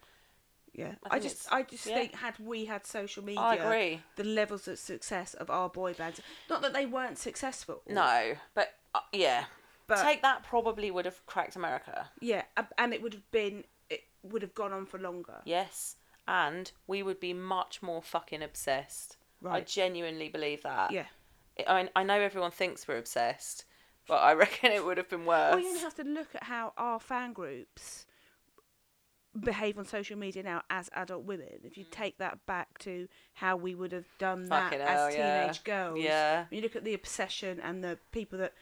S3: Yeah,
S2: I
S3: I, just, I just
S2: yeah.
S3: think had we had social media,
S2: I agree.
S3: the levels of success of our boy bands. Not that they weren't successful.
S2: No, but uh, yeah,
S3: but
S2: take that probably would have cracked America.
S3: yeah, and it would have been, it would have gone on for longer.
S2: Yes, and we would be much more fucking obsessed. I genuinely believe that.
S3: Yeah.
S2: I mean, I know everyone thinks we're obsessed, but I reckon it would have been worse.
S3: Well, you only have to look at how our fan groups behave on social media now as adult women. If you mm. take that back to how we would have done that
S2: Fucking
S3: as
S2: hell, yeah.
S3: teenage girls.
S2: Yeah.
S3: When you look at the obsession and the people that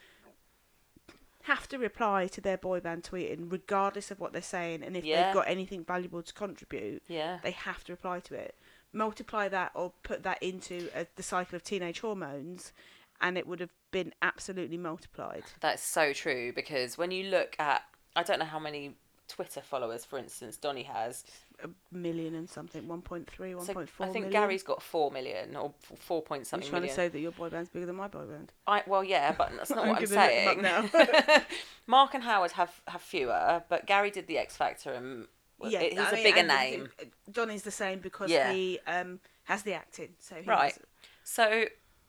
S3: have to reply to their boy band tweeting regardless of what they're saying and if
S2: Yeah.
S3: they've got anything valuable to contribute,
S2: Yeah.
S3: they have to reply to it. Multiply that or put that into a, the cycle of teenage hormones and it would have been absolutely multiplied.
S2: That's so true because when you look at, I don't know how many Twitter followers, for instance, Donnie has.
S3: a million and something, 1.3, 1.4
S2: So I think
S3: million.
S2: Gary's got four million or f- four point
S3: You're
S2: something
S3: trying
S2: million.
S3: to say that your boy band's bigger than my boy band.
S2: I, well, yeah, but that's not
S3: I'm
S2: what I'm
S3: gonna look them
S2: saying.
S3: up
S2: Mark and Howard have, have fewer, but Gary did the X Factor and well,
S3: Yeah,
S2: he's
S3: I
S2: a
S3: mean,
S2: bigger name.
S3: Johnny's the same because
S2: Yeah.
S3: he um, has the acting. So
S2: Right. So,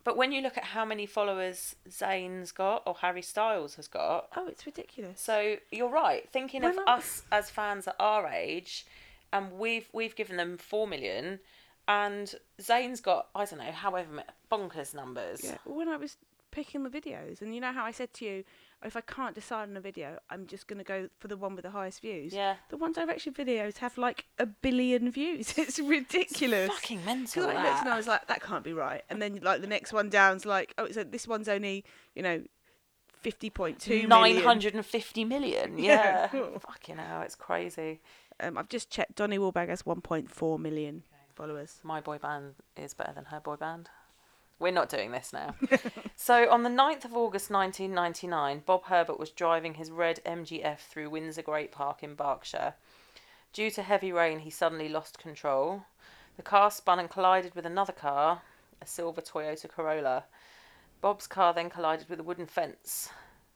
S2: but when you look at how many followers Zayn's got or Harry Styles has got,
S3: Oh, it's ridiculous.
S2: so you're right. Thinking of us as fans at our age, and we've we've given them four million, and Zayn's got I don't know, however bonkers numbers.
S3: Yeah. When I was picking the videos, and you know how I said to you, if I can't decide on a video, I'm just going to go for the one with the highest views.
S2: Yeah.
S3: The One Direction videos have like a billion views. It's ridiculous.
S2: Fucking mental.
S3: Because I looked and I was like, that can't be right. And then like the next one down's like, oh, so this one's only you know, fifty point two
S2: Nine
S3: million.
S2: hundred and fifty million.
S3: Yeah.
S2: Yeah. Fucking hell, it's crazy.
S3: Um, I've just checked. Donnie Wahlberg has one point four million followers.
S2: My boy band is better than her boy band. We're not doing this now. so, on the 9th of August 1999, Bob Herbert was driving his red MGF through Windsor Great Park in Berkshire. Due to heavy rain, he suddenly lost control. The car spun and collided with another car, a silver Toyota Corolla. Bob's car then collided with a wooden fence.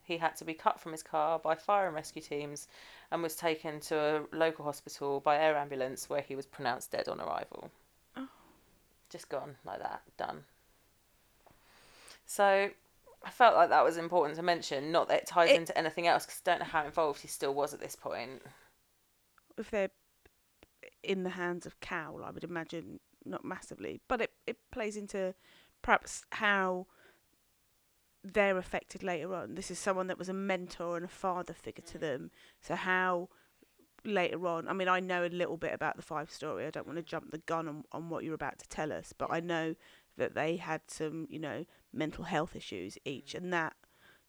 S2: He had to be cut from his car by fire and rescue teams and was taken to a local hospital by air ambulance where he was pronounced dead on arrival. Oh. Just gone like that, done. So I felt like that was important to mention, not that it ties
S3: It-
S2: into anything else because I don't know how involved he still was at this point.
S3: If they're in the hands of Cowell, I would imagine not massively, but it it plays into perhaps how they're affected later on. This is someone that was a mentor and a father figure to mm. them. So how later on, I mean, I know a little bit about the five story. I don't want to jump the gun on, on what you're about to tell us, but I know that they had some, you know, mental health issues each, mm. and that,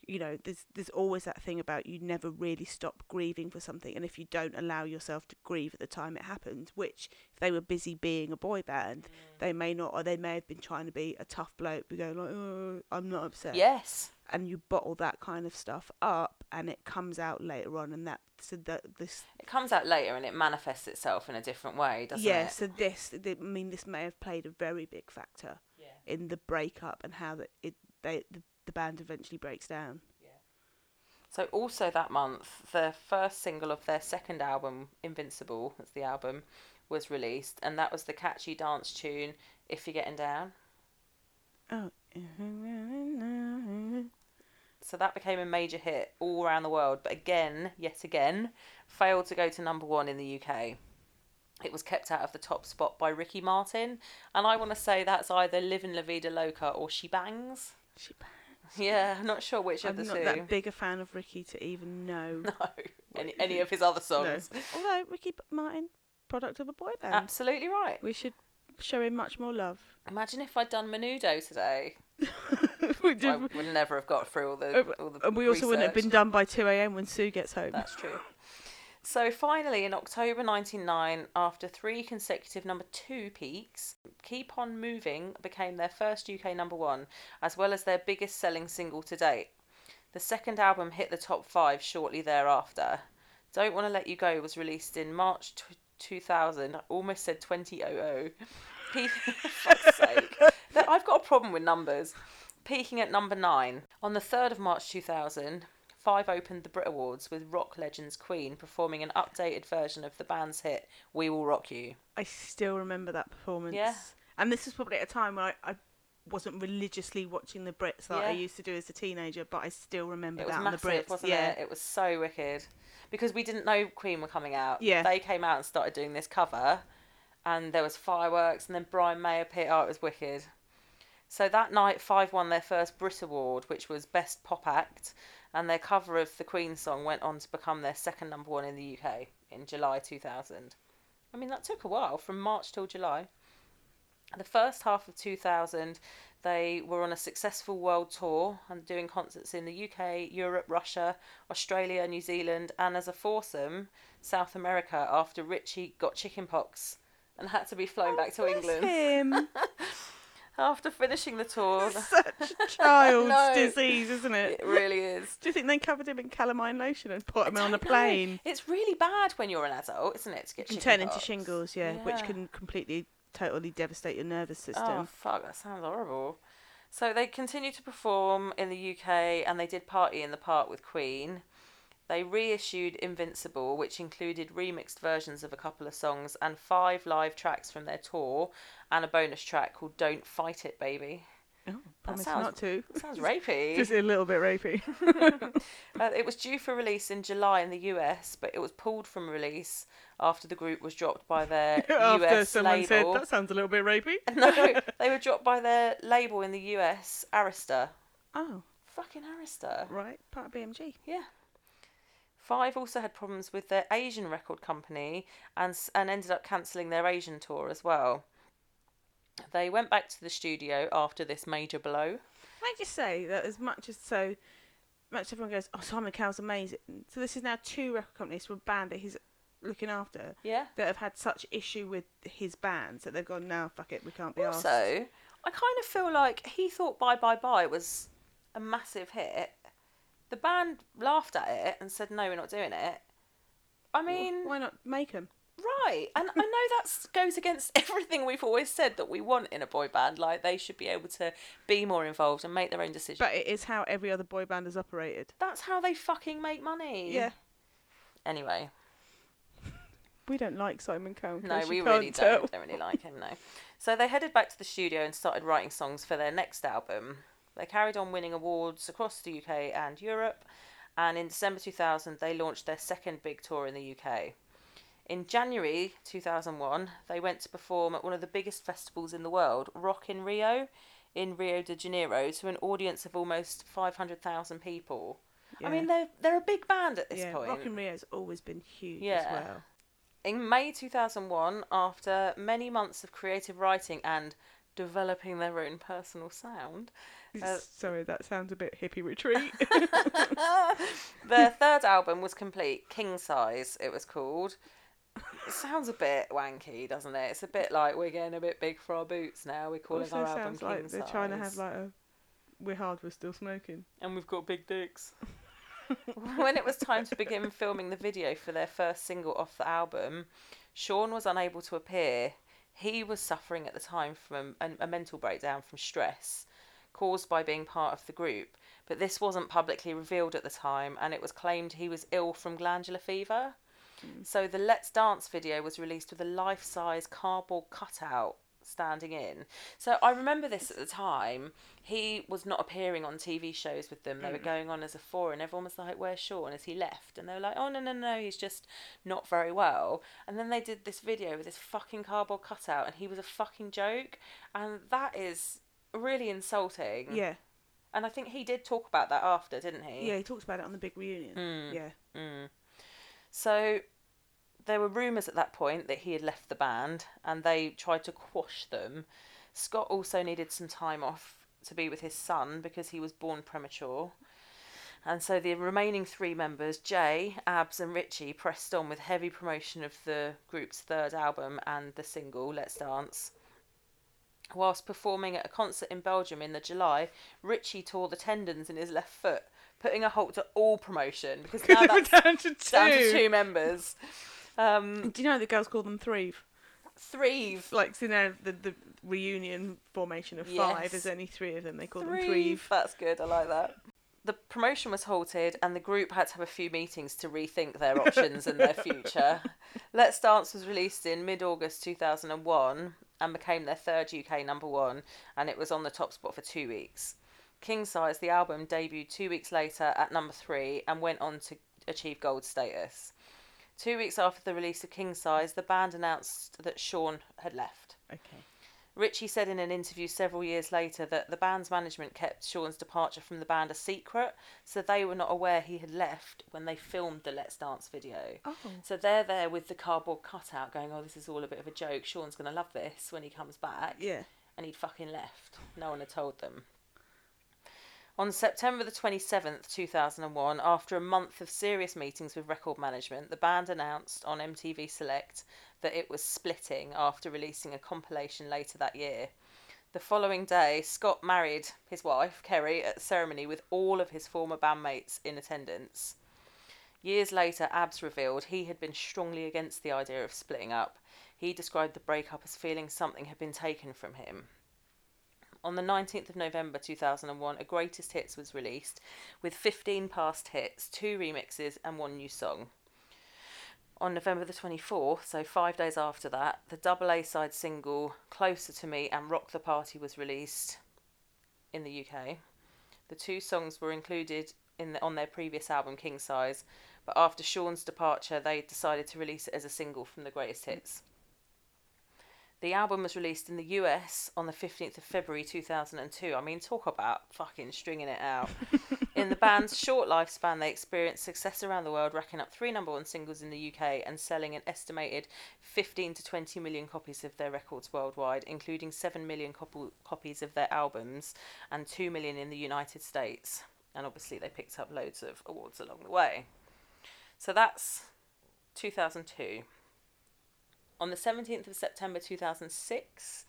S3: you know, there's there's always that thing about you never really stop grieving for something, and if you don't allow yourself to grieve at the time it happened, which if they were busy being a boy band, mm. they may not, or they may have been trying to be a tough bloke, be going like, oh, I'm not upset
S2: Yes.
S3: and you bottle that kind of stuff up and it comes out later on and that so that this
S2: It comes out later and it manifests itself in a different way, doesn't
S3: yeah
S2: it?
S3: so this th- i mean this may have played a very big factor
S2: Yeah.
S3: In the breakup and how that it they the, the band eventually breaks down
S2: So also that month, the first single of their second album, Invincible, that's the album, was released, and that was the catchy dance tune "If You're Getting Down."
S3: oh
S2: So that became a major hit all around the world, but again, yet again, failed to go to number one in the UK. It was kept out of the top spot by Ricky Martin, and I want to say that's either Livin' La Vida Loca or She Bangs.
S3: She bangs.
S2: Yeah, I'm not sure which
S3: I'm
S2: of the
S3: not
S2: two.
S3: that big a fan of Ricky to even know.
S2: No, any, any of his other
S3: No.
S2: songs.
S3: Although Ricky Martin, product of a boy band,
S2: Absolutely right.
S3: we should show him much more love.
S2: Imagine if I'd done Menudo today.
S3: we
S2: I
S3: did.
S2: would never have got through all the uh, all the
S3: and we also wouldn't have
S2: research.
S3: been done by 2 a.m. when Sue gets home.
S2: That's true. So finally, in October 1999, after three consecutive number two peaks, Keep On Moving became their first UK number one, as well as their biggest selling single to date. The second album hit the top five shortly thereafter. Don't Want to Let You Go was released in March t- 2000. I almost said 2000. Pe- fuck's sake. I've got a problem with numbers. Peaking at number nine. On the 3rd of March 2000, Five opened the Brit Awards with rock legends Queen performing an updated version of the band's hit We Will Rock You.
S3: I still remember that performance.
S2: Yeah.
S3: And this was probably at a time where I, I wasn't religiously watching the Brits like I used to do as a teenager, but I still remember
S2: It was
S3: that on the
S2: massive,
S3: Brits.
S2: wasn't
S3: yeah.
S2: it? It was so wicked. Because we didn't know Queen were coming out.
S3: Yeah.
S2: They came out and started doing this cover and there was fireworks and then Brian May appeared. Oh, it was wicked. So that night, Five won their first Brit Award, which was Best Pop Act, and their cover of the Queen song went on to become their second number one in the UK in July 2000. I mean, that took a while, from March till July. The first half of 2000, they were on a successful world tour and doing concerts in the UK, Europe, Russia, Australia, New Zealand, and as a foursome, South America after Richie got chickenpox and had to be flown oh, back to England. After finishing the tour,
S3: Such child's
S2: No.
S3: disease, isn't it?
S2: it really is.
S3: Do you think they covered him in calamine lotion and put him on a
S2: Don't know.
S3: plane?
S2: It's really bad when you're an adult, isn't it? To get
S3: Can turn into shingles, yeah, which can completely, totally devastate your nervous system.
S2: Oh
S3: system.
S2: fuck, that sounds horrible. So they continued to perform in the UK and they did party in the park with Queen. They reissued Invincible, which included remixed versions of a couple of songs and five live tracks from their tour, and a bonus track called "Don't Fight It, Baby."
S3: Oh, promise
S2: sounds-
S3: not to.
S2: Sounds rapey.
S3: Just a little bit rapey.
S2: Uh, it was due for release in July in the US, but it was pulled from release after the group was dropped by their
S3: After
S2: US
S3: someone
S2: label.
S3: said that sounds a little bit rapey.
S2: no, they were dropped by their label in the US, Arista.
S3: Oh,
S2: Fucking Arista.
S3: right, part of BMG.
S2: Yeah. Five also had problems with their Asian record company and and ended up cancelling their Asian tour as well. They went back to the studio after this major blow.
S3: Can I just say that as much as so much everyone goes, oh Simon Cowell's amazing. So this is now two record companies from a band that he's looking after
S2: Yeah.
S3: that have had such issue with his bands that they've gone, no, fuck it, we can't be asked.
S2: Also, I kind of feel like he thought Bye Bye Bye was a massive hit. The band laughed at it and said, no, we're not doing it. I mean,
S3: why not make them?
S2: right. And I know that goes against everything we've always said that we want in a boy band. Like, they should be able to be more involved and make their own decisions.
S3: But it is how every other boy band has operated.
S2: That's how they fucking make money.
S3: Yeah.
S2: Anyway,
S3: We don't like Simon Cowell.
S2: no, we really
S3: tell.
S2: don't. Don't really like him. No. So they headed back to the studio and started writing songs for their next album. They carried on winning awards across the UK and Europe, and in December 2000 they launched their second big tour in the UK. In January 2001, they went to perform at one of the biggest festivals in the world, Rock in Rio, in Rio de Janeiro, to an audience of almost 500,000 people. I mean, they're they're a big band at this
S3: yeah,
S2: point.
S3: Rock and has always been huge
S2: Yeah.
S3: as well.
S2: In May 2001, after many months of creative writing and developing their own personal sound, Uh,
S3: Sorry, that sounds a bit hippie retreat.
S2: their third album was complete, King Size, it was called. It sounds a bit wanky, doesn't it? It's a bit like we're getting a bit big for our boots now. We're calling
S3: also
S2: our album
S3: sounds
S2: King
S3: like they're trying to have like a we're hard, we're still smoking.
S2: and we've got big dicks. when it was time to begin filming the video for their first single off the album, Sean was unable to appear. He was suffering at the time from a, a mental breakdown from stress caused by being part of the group, but this wasn't publicly revealed at the time and it was claimed he was ill from glandular fever. Hmm. So the Let's Dance video was released with a life size cardboard cutout standing in. So I remember this at the time. He was not appearing on TV shows with them. They were hmm. going on as a four, and everyone was like, "Where's Sean? As he left?" And they were like, "Oh no, no, no, he's just not very well." And then they did this video with this fucking cardboard cutout, and he was a fucking joke, and that is really insulting.
S3: Yeah.
S2: And I think he did talk about that after, didn't he?
S3: Yeah, he talked about it on the big reunion.
S2: Mm.
S3: Yeah.
S2: So there were rumours at that point that he had left the band and they tried to quash them. Scott also needed some time off to be with his son because he was born premature. And so the remaining three members, Jay, Abs, and Richie, pressed on with heavy promotion of the group's third album and the single, Let's Dance. Whilst performing at a concert in Belgium in the July, Richie tore the tendons in his left foot, putting a halt to all promotion because now that's
S3: down to two.
S2: down to two members. Um,
S3: Do you know the girls call them Three?
S2: three.
S3: Like, you know, the, the reunion formation of five,
S2: Yes.
S3: there's only three of them. They call them
S2: Three.
S3: Three.
S2: That's good. I like that. The promotion was halted, and the group had to have a few meetings to rethink their options and their future. Let's Dance was released in mid August 2001 and became their third UK number one, and it was on the top spot for two weeks. King Size, the album, debuted two weeks later at number three and went on to achieve gold status. Two weeks after the release of King Size, the band announced that Sean had left.
S3: Okay.
S2: Richie said in an interview several years later that the band's management kept Sean's departure from the band a secret, so they were not aware he had left when they filmed the Let's Dance video.
S3: Oh.
S2: So they're there with the cardboard cutout going, oh, this is all a bit of a joke. Sean's going to love this when he comes back.
S3: Yeah.
S2: And he'd fucking left. No one had told them. On September the 27th, 2001, after a month of serious meetings with record management, the band announced on MTV Select that it was splitting after releasing a compilation later that year. The following day, Scott married his wife, Kerry, at a ceremony with all of his former bandmates in attendance. Years later, Abs revealed he had been strongly against the idea of splitting up. He described the breakup as feeling something had been taken from him. On the 19th of November 2001, a greatest hits was released with 15 past hits, two remixes, and one new song. On November the 24th, so five days after that, the double A side single Closer to Me and Rock the Party was released in the UK. The two songs were included in the, on their previous album King Size, but after Sean's departure, they decided to release it as a single from the greatest hits. The album was released in the US on the 15th of February 2002. I mean, talk about fucking stringing it out. in the band's short lifespan, they experienced success around the world, racking up three number one singles in the UK and selling an estimated 15 to 20 million copies of their records worldwide, including 7 million cop- copies of their albums and 2 million in the United States. And obviously, they picked up loads of awards along the way. So that's 2002. On the 17th of September 2006,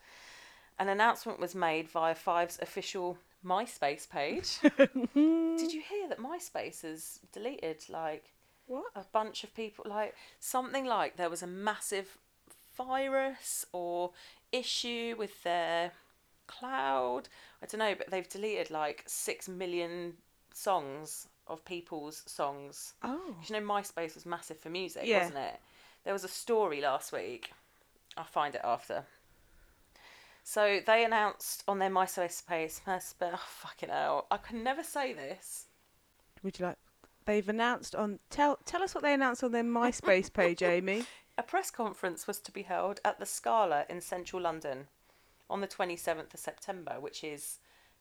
S2: an announcement was made via Five's official MySpace page. Did you hear that MySpace has deleted like
S3: What?
S2: a bunch of people? Like something like there was a massive virus or issue with their cloud. I don't know, but they've deleted like six million songs of people's songs.
S3: Oh.
S2: You know, MySpace was massive for music,
S3: Yeah.
S2: wasn't it? There was a story last week. I'll find it after. So they announced on their MySpace page, MySpace, oh, fucking hell, I can never say this.
S3: Would you like? They've announced on. Tell tell us what they announced on their MySpace page, Amy.
S2: A press conference was to be held at the Scala in central London on the 27th of September, which is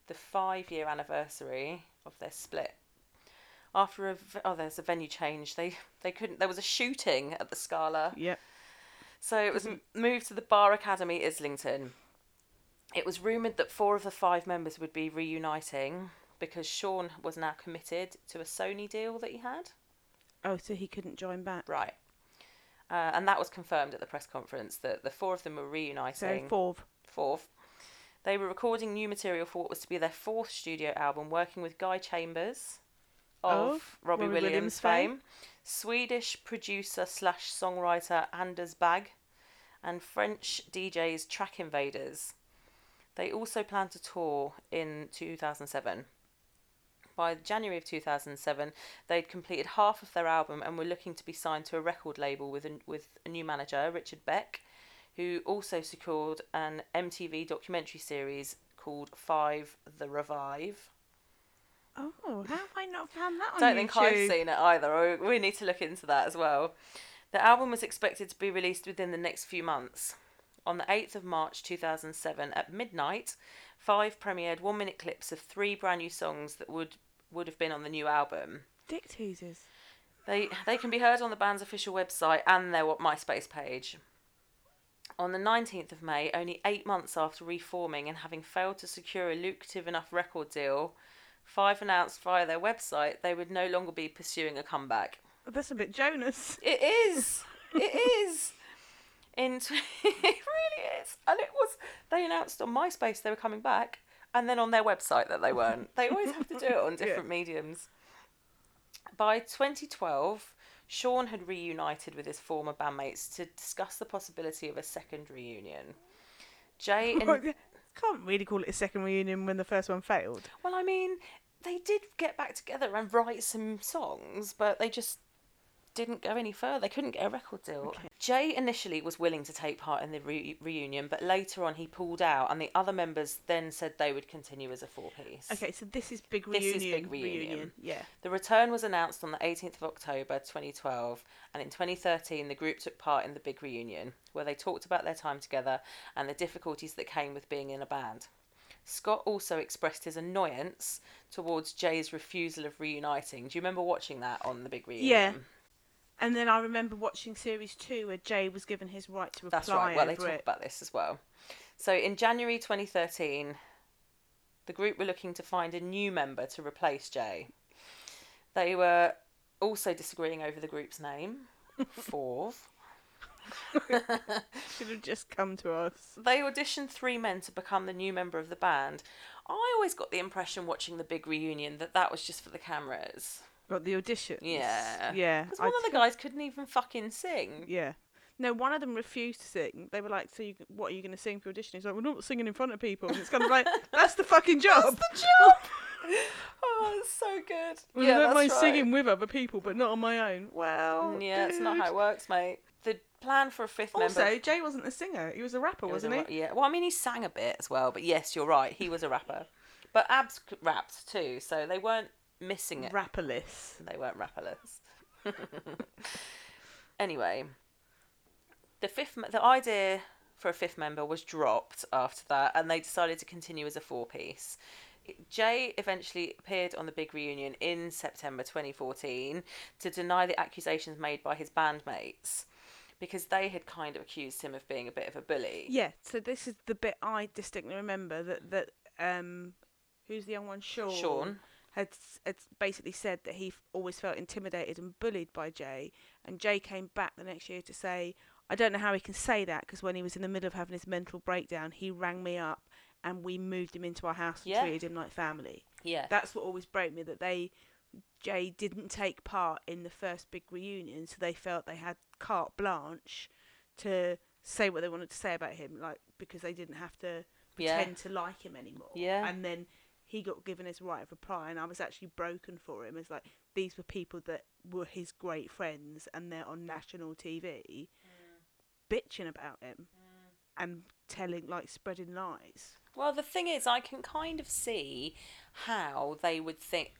S2: the five year anniversary of their split. After a oh, there's a venue change. They they couldn't. There was a shooting at the Scala.
S3: Yep.
S2: So it was moved to the Bar Academy, Islington. It was rumoured that four of the five members would be reuniting because Sean was now committed to a Sony deal that he had.
S3: Oh, so he couldn't join back.
S2: Right. Uh, and that was confirmed at the press conference that the four of them were reuniting.
S3: So fourth.
S2: Fourth. They were recording new material for what was to be their fourth studio album, working with Guy Chambers of
S3: Of
S2: Robbie,
S3: Robbie
S2: Williams,
S3: Williams
S2: fame,
S3: fame.
S2: Swedish producer slash songwriter Anders Bagge, and French DJs Track Invaders. They also plan to tour in 2007. By January of 2007, they'd completed half of their album and were looking to be signed to a record label with a, with a new manager, Richard Beck, who also secured an MTV documentary series called Five The Revive.
S3: Oh, how have I not found that on
S2: Don't
S3: YouTube?
S2: think I've seen it either. We need to look into that as well. The album was expected to be released within the next few months. On the 8th of March 2007 at midnight, Five premiered one minute clips of three brand new songs that would, would have been on the new album.
S3: Dick teasers.
S2: They they can be heard on the band's official website and their MySpace page. On the 19th of May, only eight months after reforming and having failed to secure a lucrative enough record deal, Five announced via their website they would no longer be pursuing a comeback.
S3: That's a bit Jonas.
S2: It is. It is. In tw- it really is, and it was. They announced on MySpace they were coming back, and then on their website that they weren't. They always have to do it on different mediums. By 2012, Sean had reunited with his former bandmates to discuss the possibility of a second reunion. Jay and
S3: Can't really call it a second reunion when the first one failed.
S2: well, I mean, they did get back together and write some songs, but they just didn't go any further. They couldn't get a record deal. Jay initially was willing to take part in the re- reunion, but later on he pulled out, and the other members then said they would continue as a four piece.
S3: Okay, so this is big reunion.
S2: This
S3: reunion.
S2: is big reunion.
S3: Yeah.
S2: The return was announced on the 18th of October 2012, and in 2013, the group took part in the big reunion, where they talked about their time together and the difficulties that came with being in a band. Scott also expressed his annoyance towards Jay's refusal of reuniting. Do you remember watching that on the big reunion?
S3: Yeah. And then I remember watching series two where Jay was given his right to reply
S2: That's right. Well, they talk
S3: it.
S2: about this as well. So in January 2013, the group were looking to find a new member to replace Jay. They were also disagreeing over the group's name, Fourth.
S3: Should have just come to us.
S2: They auditioned three men to become the new member of the band. I always got the impression watching the big reunion that that was just for the cameras.
S3: Got the auditions.
S2: Yeah.
S3: Yeah.
S2: Because
S3: I
S2: one of the guys couldn't even fucking sing.
S3: Yeah. No, one of them refused to sing. They were like, "So, you, what are you going to sing for audition?" He's like, "We're not singing in front of people." And it's kind of like, "That's the fucking job."
S2: That's the job! oh, it's so good.
S3: Well,
S2: yeah,
S3: I don't mind
S2: right.
S3: singing with other people, but not on my own. Well, mm,
S2: Yeah, it's not how it works, mate. The plan for a fifth member.
S3: Also, Jay wasn't a singer; he was a rapper,
S2: It was
S3: wasn't
S2: a
S3: he?
S2: ra- Yeah. Well, I mean, he sang a bit as well, but yes, you're right. He was a rapper. But Abs rapped too, so they weren't missing it.
S3: Rapperless.
S2: They weren't rapperless. anyway, the fifth, the idea for a fifth member was dropped after that, and they decided to continue as a four-piece. Jay eventually appeared on the big reunion in September 2014 to deny the accusations made by his bandmates because they had kind of accused him of being a bit of a bully.
S3: Yeah. So this is the bit I distinctly remember that that um, who's the young one? Sean.
S2: Sean.
S3: Had had basically said that he f- always felt intimidated and bullied by Jay, and Jay came back the next year to say, "I don't know how he can say that because when he was in the middle of having his mental breakdown, he rang me up and we moved him into our house and
S2: Yeah.
S3: treated him like family."
S2: Yeah.
S3: That's what always broke me that they Jay didn't take part in the first big reunion, so they felt they had carte blanche to say what they wanted to say about him, like because they didn't have to
S2: Yeah.
S3: pretend to like him anymore.
S2: Yeah.
S3: And then he got given his right of reply, and I was actually broken for him. It's like these were people that were his great friends, and they're on national TV, mm. bitching about him mm. and telling like spreading lies.
S2: Well, the thing is, I can kind of see how they would think.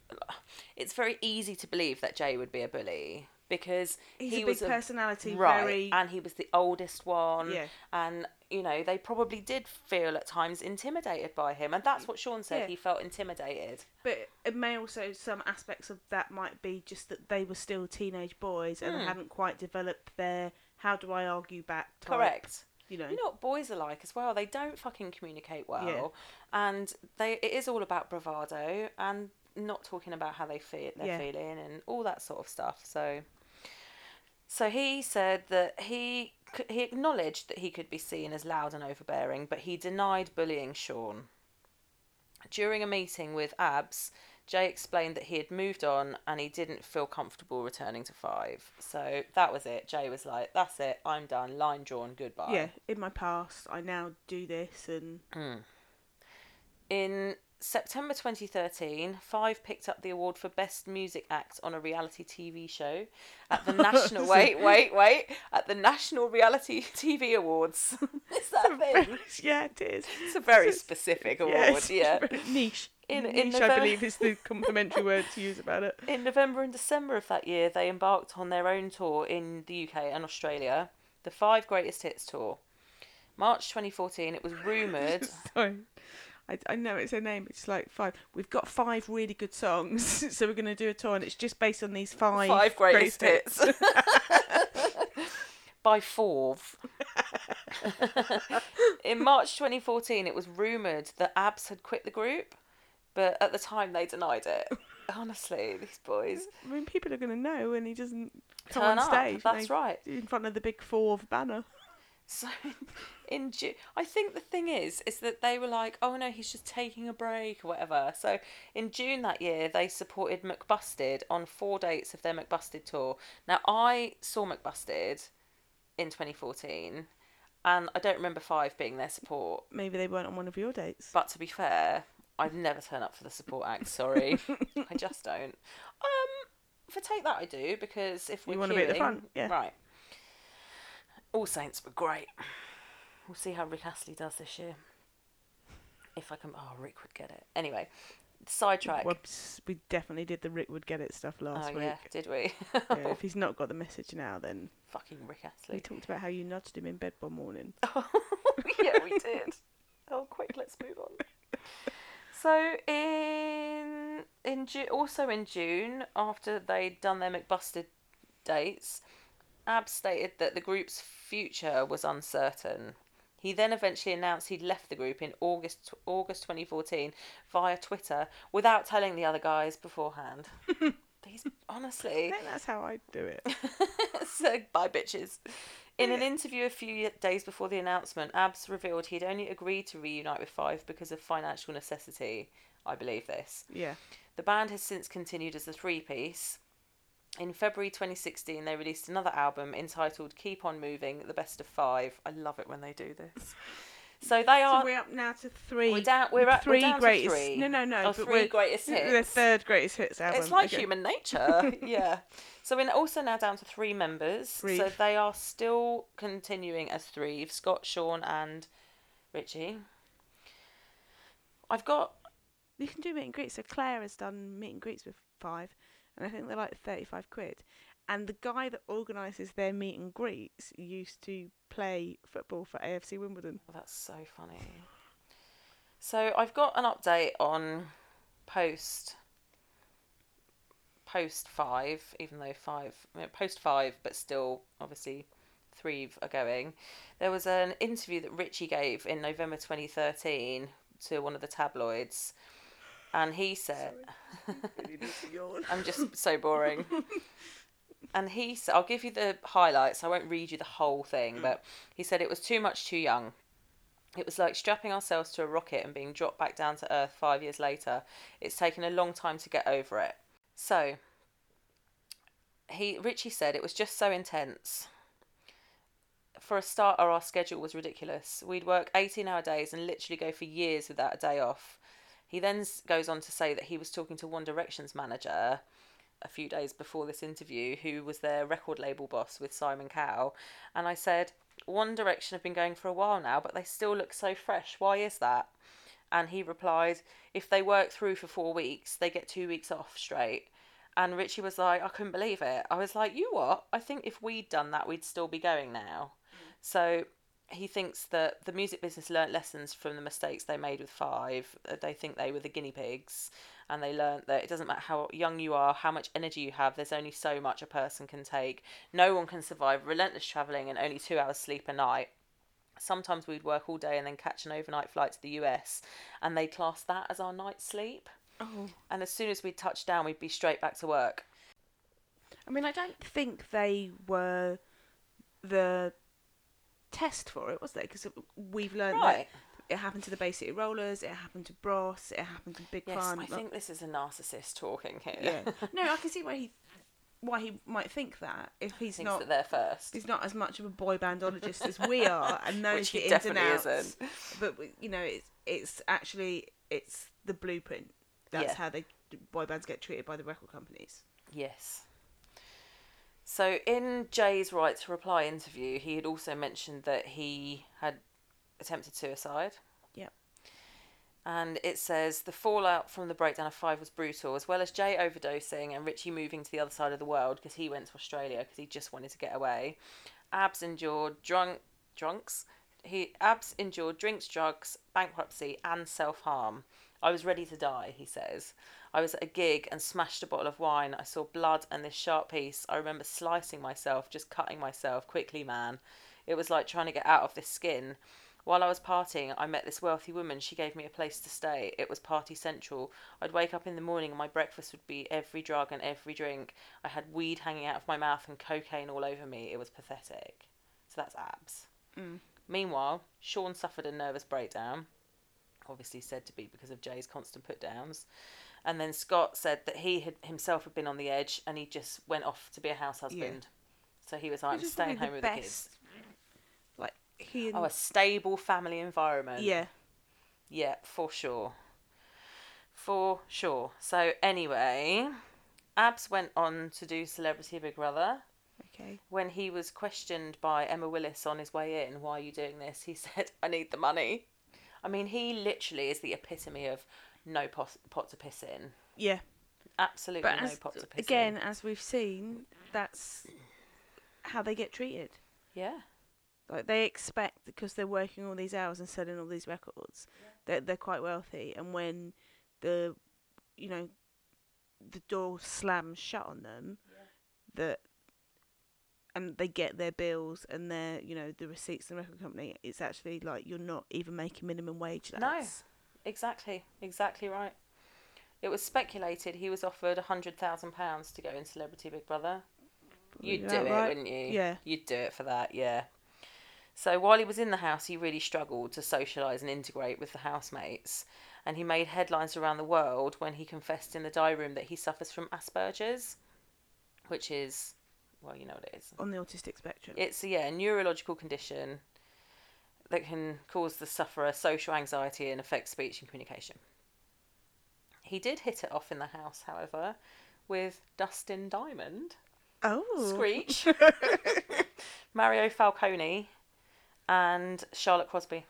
S2: It's very easy to believe that Jay would be a bully because
S3: He's
S2: he
S3: a
S2: was
S3: big personality,
S2: right?
S3: very-
S2: And he was the oldest one.
S3: Yeah.
S2: And you know, they probably did feel at times intimidated by him, and that's what Sean said.
S3: Yeah.
S2: He felt intimidated.
S3: But it may also some aspects of that might be just that they were still teenage boys and
S2: Hmm.
S3: hadn't quite developed their how do I argue back type,
S2: Correct.
S3: You know.
S2: You know what boys are like as well. They don't fucking communicate well,
S3: Yeah.
S2: and they it is all about bravado and not talking about how they feel they're
S3: Yeah.
S2: feeling and all that sort of stuff. So, so he said that he he acknowledged that he could be seen as loud and overbearing, but he denied bullying Sean. During a meeting with Abs, Jay explained that he had moved on and he didn't feel comfortable returning to Five. So that was it. Jay was like, "That's it. I'm done. Line drawn. Goodbye."
S3: yeah, in my past I now do this and hmm.
S2: In September 2013, Five picked up the award for Best Music Act on a Reality TV Show at the National. wait, wait, wait! At the National Reality TV Awards. is that a thing?
S3: yeah, it is.
S2: It's a very specific award.
S3: Yeah, it's
S2: Yeah.
S3: niche.
S2: In- in
S3: niche,
S2: the
S3: I believe is the complimentary word to use about it.
S2: In November and December of that year, they embarked on their own tour in the UK and Australia, the Five Greatest Hits tour. March 2014, it was rumoured.
S3: Sorry. I, I know it's a name. It's like five. We've got five really good songs, so we're going to do a tour, and it's just based on these five
S2: five greatest
S3: greatest
S2: hits by four. In March 2014, it was rumoured that Abs had quit the group, but at the time they denied it. Honestly, these boys
S3: I mean, people are going to know when he doesn't come
S2: turn
S3: on
S2: up.
S3: stage.
S2: That's
S3: like,
S2: right.
S3: In front of the big four banner.
S2: So in June, I think the thing is, is that they were like, oh no, he's just taking a break or whatever. So in June that year, they supported McBusted on four dates of their McBusted tour. Now I saw McBusted in 2014, and I don't remember Five being their support.
S3: Maybe they weren't on one of your dates.
S2: But to be fair, I'd never turn up for the support act. Sorry, I just don't. Um, for take that I do because if we're
S3: wanna be at the front, yeah.
S2: right. All Saints were great. We'll see how Rick Astley does this year. If I can, oh, Rick would get it. Anyway, sidetrack.
S3: Whoops, we definitely did the Rick would get it stuff last
S2: oh
S3: week.
S2: yeah, did we?
S3: Yeah, if he's not got the message now, then
S2: Fucking Rick Astley.
S3: we talked about how you nudged him in bed one morning.
S2: Oh, yeah, we did. Oh, quick, let's move on. So in in Ju- also in June, after they'd done their McBusted dates, Ab stated that the group's future was uncertain. He then eventually announced he'd left the group in August August 2014 via Twitter without telling the other guys beforehand. He's honestly,
S3: I think that's how I do it.
S2: so bye bitches. In an interview a few days before the announcement, Abs revealed he'd only agreed to reunite with Five because of financial necessity. I believe this.
S3: Yeah.
S2: The band has since continued as a three piece. In February 2016, they released another album entitled Keep On Moving, The Best of Five. I love it when they do this. So they are.
S3: So we're up now to three.
S2: We're down- we're at-
S3: 3
S2: we're down to
S3: greatest.
S2: three.
S3: No, no, no.
S2: Three greatest
S3: The third greatest hits album.
S2: It's like
S3: Okay.
S2: human nature. yeah. So we're also now down to three members. So they are still continuing as three Scott, Sean, and Richie. I've got.
S3: You can do meet and greets. So Claire has done meet and greets with five, and I think they're like thirty-five quid. And the guy that organises their meet and greets used to play football for AFC Wimbledon.
S2: Oh, that's so funny. So I've got an update on post. Post five, even though five, I mean, post five, but still obviously three are going. There was an interview that Richie gave in November 2013 to one of the tabloids, and he said, I'm just so boring. And he said, I'll give you the highlights. I won't read you the whole thing, but he said it was too much too young. It was like strapping ourselves to a rocket and being dropped back down to Earth five years later. It's taken a long time to get over it. So, he Richie said it was just so intense. For a starter, our schedule was ridiculous. We'd work 18 hour days and literally go for years without a day off. He then goes on to say that he was talking to One Direction's manager a few days before this interview, who was their record label boss with Simon Cowell. And I said, One Direction have been going for a while now, but they still look so fresh. Why is that? And he replied, If they work through for four weeks, they get two weeks off straight. And Richie was like, I couldn't believe it. I was like, You what? I think if we'd done that, we'd still be going now. Mm. So he thinks that the music business learnt lessons from the mistakes they made with Five. Uh, They think they were the guinea pigs, and they learnt that it doesn't matter how young you are, how much energy you have, there's only so much a person can take. No one can survive relentless travelling and only two hours sleep a night. Sometimes we'd work all day and then catch an overnight flight to the US, and they class that as our night sleep.
S3: Oh.
S2: And as soon as we'd touch down, we'd be straight back to work.
S3: I mean, I don't think they were the test for it, was they? Because we've learned
S2: Right.
S3: that it happened to the Bay City Rollers, it happened to Bros, it happened to Big
S2: Yes,
S3: Crime.
S2: I think this is a narcissist talking here.
S3: Yeah. no, I can see why he why he might think that if he's
S2: Thinks
S3: not
S2: that they're first.
S3: he's not as much of a boy bandologist as we are and knows the ins and outs.
S2: isn't.
S3: But you know, it's it's actually it's the blueprint. That's
S2: Yeah.
S3: how they boy bands get treated by the record companies.
S2: Yes. So in Jay's right to reply interview, he had also mentioned that he had attempted suicide.
S3: Yep.
S2: And it says the fallout from the breakdown of five was brutal, as well as Jay overdosing and Richie moving to the other side of the world because he went to Australia because he just wanted to get away. Abs endured drunk drunks. He Abs endured drinks, drugs, bankruptcy, and self harm. I was ready to die, he says. I was at a gig and smashed a bottle of wine. I saw blood and this sharp piece. I remember slicing myself, just cutting myself quickly, man. It was like trying to get out of this skin. While I was partying, I met this wealthy woman. She gave me a place to stay. It was party central. I'd wake up in the morning and my breakfast would be every drug and every drink. I had weed hanging out of my mouth and cocaine all over me. It was pathetic. So that's abs. Mm. Meanwhile, Sean suffered a nervous breakdown, obviously said to be because of Jay's constant put downs. And then Scott said that he had himself had been on the edge and he just went off to be a house husband. Yeah. So he was like, I'm staying home with
S3: the
S2: the kids.
S3: Like he and
S2: Oh, a stable family environment.
S3: yeah,
S2: Yeah, for sure. For sure. So anyway, Abs went on to do Celebrity Big Brother.
S3: okay,
S2: When he was questioned by Emma Willis on his way in, why are you doing this? He said, I need the money. I mean, he literally is the epitome of no pot, pot to piss in.
S3: yeah.
S2: Absolutely
S3: But
S2: no
S3: as,
S2: pot to piss
S3: again,
S2: in.
S3: as we've seen, that's how they get treated.
S2: Yeah.
S3: Like they expect because they're working all these hours and selling all these records, they're they're quite wealthy. And when the, you know, the door slams shut on them, that, and they get their bills and their you know the receipts from the record company, it's actually like you're not even making minimum wage.
S2: No. Exactly. Exactly right. It was speculated he was offered £100,000 to go in Celebrity Big Brother. You'd
S3: Is
S2: do it,
S3: right?
S2: wouldn't you?
S3: Yeah.
S2: You'd do it for that, yeah. So while he was in the house, he really struggled to socialise and integrate with the housemates. And he made headlines around the world when he confessed in the diary room that he suffers from Asperger's, which is, well, you know what it is.
S3: on the autistic spectrum.
S2: It's, yeah, a neurological condition that can cause the sufferer social anxiety and affect speech and communication. He did hit it off in the house, however, with Dustin Diamond.
S3: oh,
S2: Screech, Mario Falcone, and Charlotte Crosby.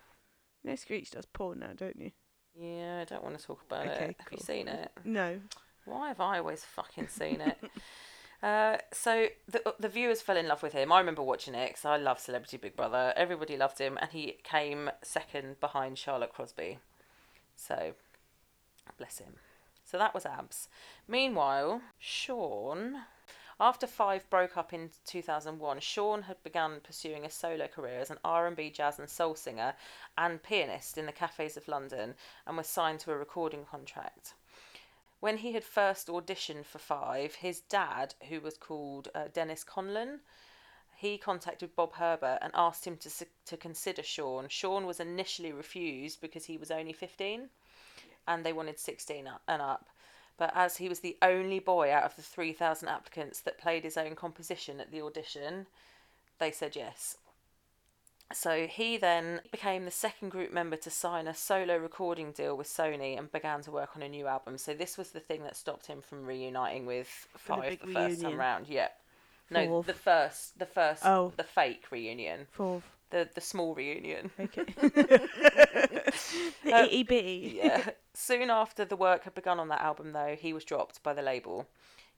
S3: No, Screech does porn now, don't you?
S2: Yeah, I don't want to talk about
S3: Okay,
S2: it. Have you seen it?
S3: No.
S2: Why have I always fucking seen it? uh, so the the viewers fell in love with him. I remember watching it because I love Celebrity Big Brother. Everybody loved him, and he came second behind Charlotte Crosby. So, bless him. So that was Abs. Meanwhile, Sean. After Five broke up in 2001, Sean had begun pursuing a solo career as an R&B, jazz and soul singer and pianist in the cafes of London and was signed to a recording contract. When he had first auditioned for Five, his dad, who was called uh, Dennis Conlon, he contacted Bob Herbert and asked him to to consider Sean. Sean was initially refused because he was only 15 and they wanted 16 up- and up. But as he was the only boy out of the 3,000 applicants that played his own composition at the audition, they said yes. So he then became the second group member to sign a solo recording deal with Sony and began to work on a new album. So this was the thing that stopped him from reuniting with
S3: the
S2: Five
S3: big
S2: the, first time round. Yeah. No,
S3: Fourth.
S2: the first, the first,
S3: Oh.
S2: the fake reunion,
S3: Fourth.
S2: the the small reunion.
S3: Okay. The um, itty bitty.
S2: yeah. Soon after the work had begun on that album, though, he was dropped by the label.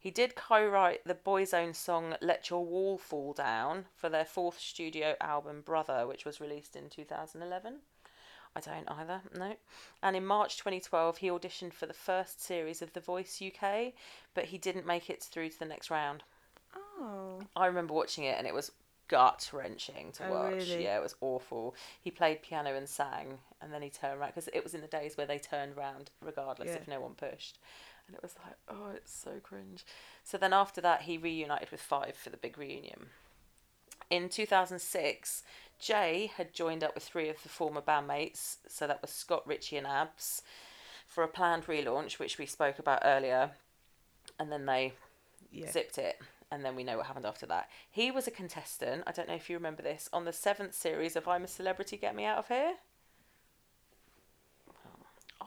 S2: He did co write the Boyzone song Let Your Wall Fall Down for their fourth studio album Brother, which was released in 2011. I don't either, no. And in March 2012, he auditioned for the first series of The Voice UK, but he didn't make it through to the next round.
S3: Oh.
S2: I remember watching it and it was gut wrenching to
S3: Oh,
S2: watch.
S3: really?
S2: Yeah, it was awful. He played piano and sang, and then he turned around because it was in the days where they turned round regardless
S3: Yeah.
S2: if no one pushed. And it was like, oh, it's so cringe. So then after that, he reunited with Five for the big reunion. In 2006, Jay had joined up with three of the former bandmates, so that was Scott, Ritchie, and Abs, for a planned relaunch, which we spoke about earlier. And then they
S3: Yeah.
S2: zipped it and then we know what happened after that he was a contestant i don't know if you remember this on the seventh series of i'm a celebrity get me out of here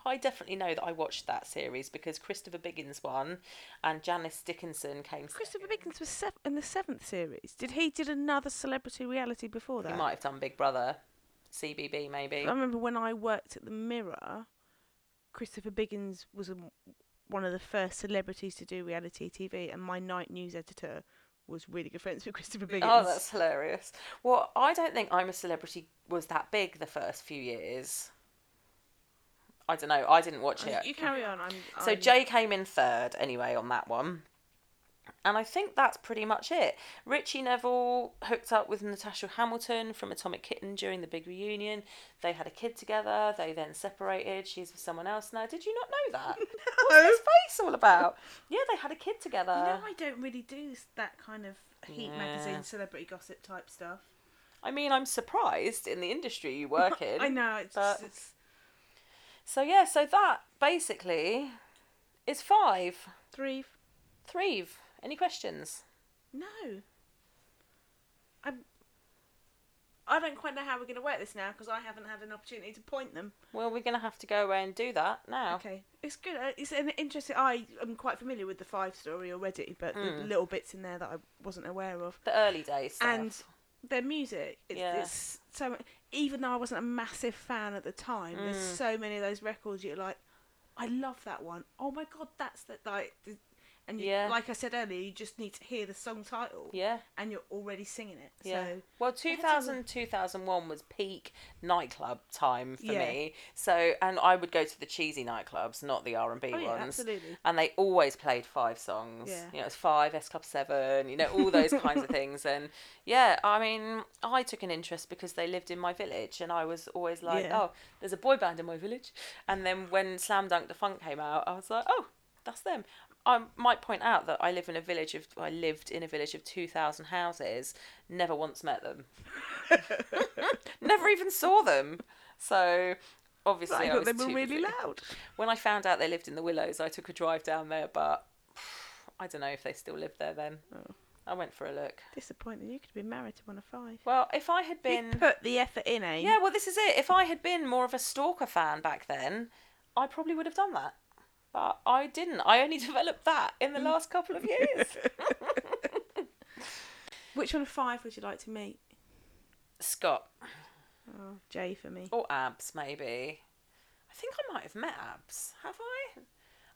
S2: I definitely know that I watched that series because Christopher Biggins won, and Janice Dickinson came.
S3: Christopher Biggins was sev- in the seventh series. Did he did another celebrity reality before that?
S2: He might have done Big Brother, CBB maybe.
S3: I remember when I worked at the Mirror, Christopher Biggins was a, one of the first celebrities to do reality TV, and my night news editor was really good friends with Christopher oh, Biggins.
S2: Oh, that's hilarious. Well, I don't think I'm a Celebrity was that big the first few years. I don't know. I didn't watch it.
S3: You carry on. I'm,
S2: So
S3: I'm-
S2: Jay came in third anyway on that one. And I think that's pretty much it. Ritchie Neville hooked up with Natasha Hamilton from Atomic Kitten during the big reunion. They had a kid together. They then separated. She's with someone else now. Did you not know that? What's this face all about? Yeah, they had a kid together.
S3: You know, I don't really do that kind of Heat
S2: Yeah.
S3: magazine celebrity gossip type stuff.
S2: I mean, I'm surprised in the industry you work in.
S3: I know it's,
S2: but-
S3: it's
S2: So yeah, so that basically is five.
S3: three.
S2: Three. Any questions?
S3: No. I'm. I don't quite know how we're going to work this now because I haven't had an opportunity to point them.
S2: Well, we're gonna have to go away and do that now.
S3: Okay, it's good. uh, It's an interesting. I am quite familiar with the five story already, but the
S2: Mm.
S3: little bits in there that I wasn't aware of.
S2: The early days stuff.
S3: And their music, it's,
S2: Yeah.
S3: it's so. Even though I wasn't a massive fan at the time, there's
S2: Mm.
S3: so many of those records you're like, I love that one. Oh my god, that's that like. And you,
S2: Yeah.
S3: like I said earlier, you just need to hear the song title,
S2: yeah.
S3: and you're already singing it.
S2: Yeah.
S3: So
S2: well, 2000, 2001 was peak nightclub time for
S3: Yeah.
S2: me. So, and I would go to the cheesy nightclubs, not the R and B
S3: Oh, yeah,
S2: ones.
S3: absolutely.
S2: And they always played five songs.
S3: Yeah.
S2: You know, it's five, S Club Seven. You know, all those kinds of things. And yeah, I mean, I took an interest because they lived in my village, and I was always like, oh, there's a boy band in my village. And then when Slam Dunk Da Funk came out, I was like, oh, that's them. I might point out that I live in a village of I lived in a village of two thousand houses. Never once met them. Never even saw them. So obviously,
S3: I
S2: I,
S3: thought they were really
S2: busy.
S3: loud.
S2: When I found out they lived in the Willows, I took a drive down there, but I don't know if they still live there then.
S3: Oh.
S2: I went for a look.
S3: Disappointing. You could have been married to one of five.
S2: Well, if I had
S3: You
S2: been.
S3: put the effort in, eh?
S2: Yeah, well, this is it. If I had been more of a Stalker fan back then, I probably would have done that. But I didn't. I only developed that in the last couple of years.
S3: Which one of five would you like to meet?
S2: Scott.
S3: Oh, Jay for me.
S2: Or Abs, maybe. I think I might have met Abs. Have I?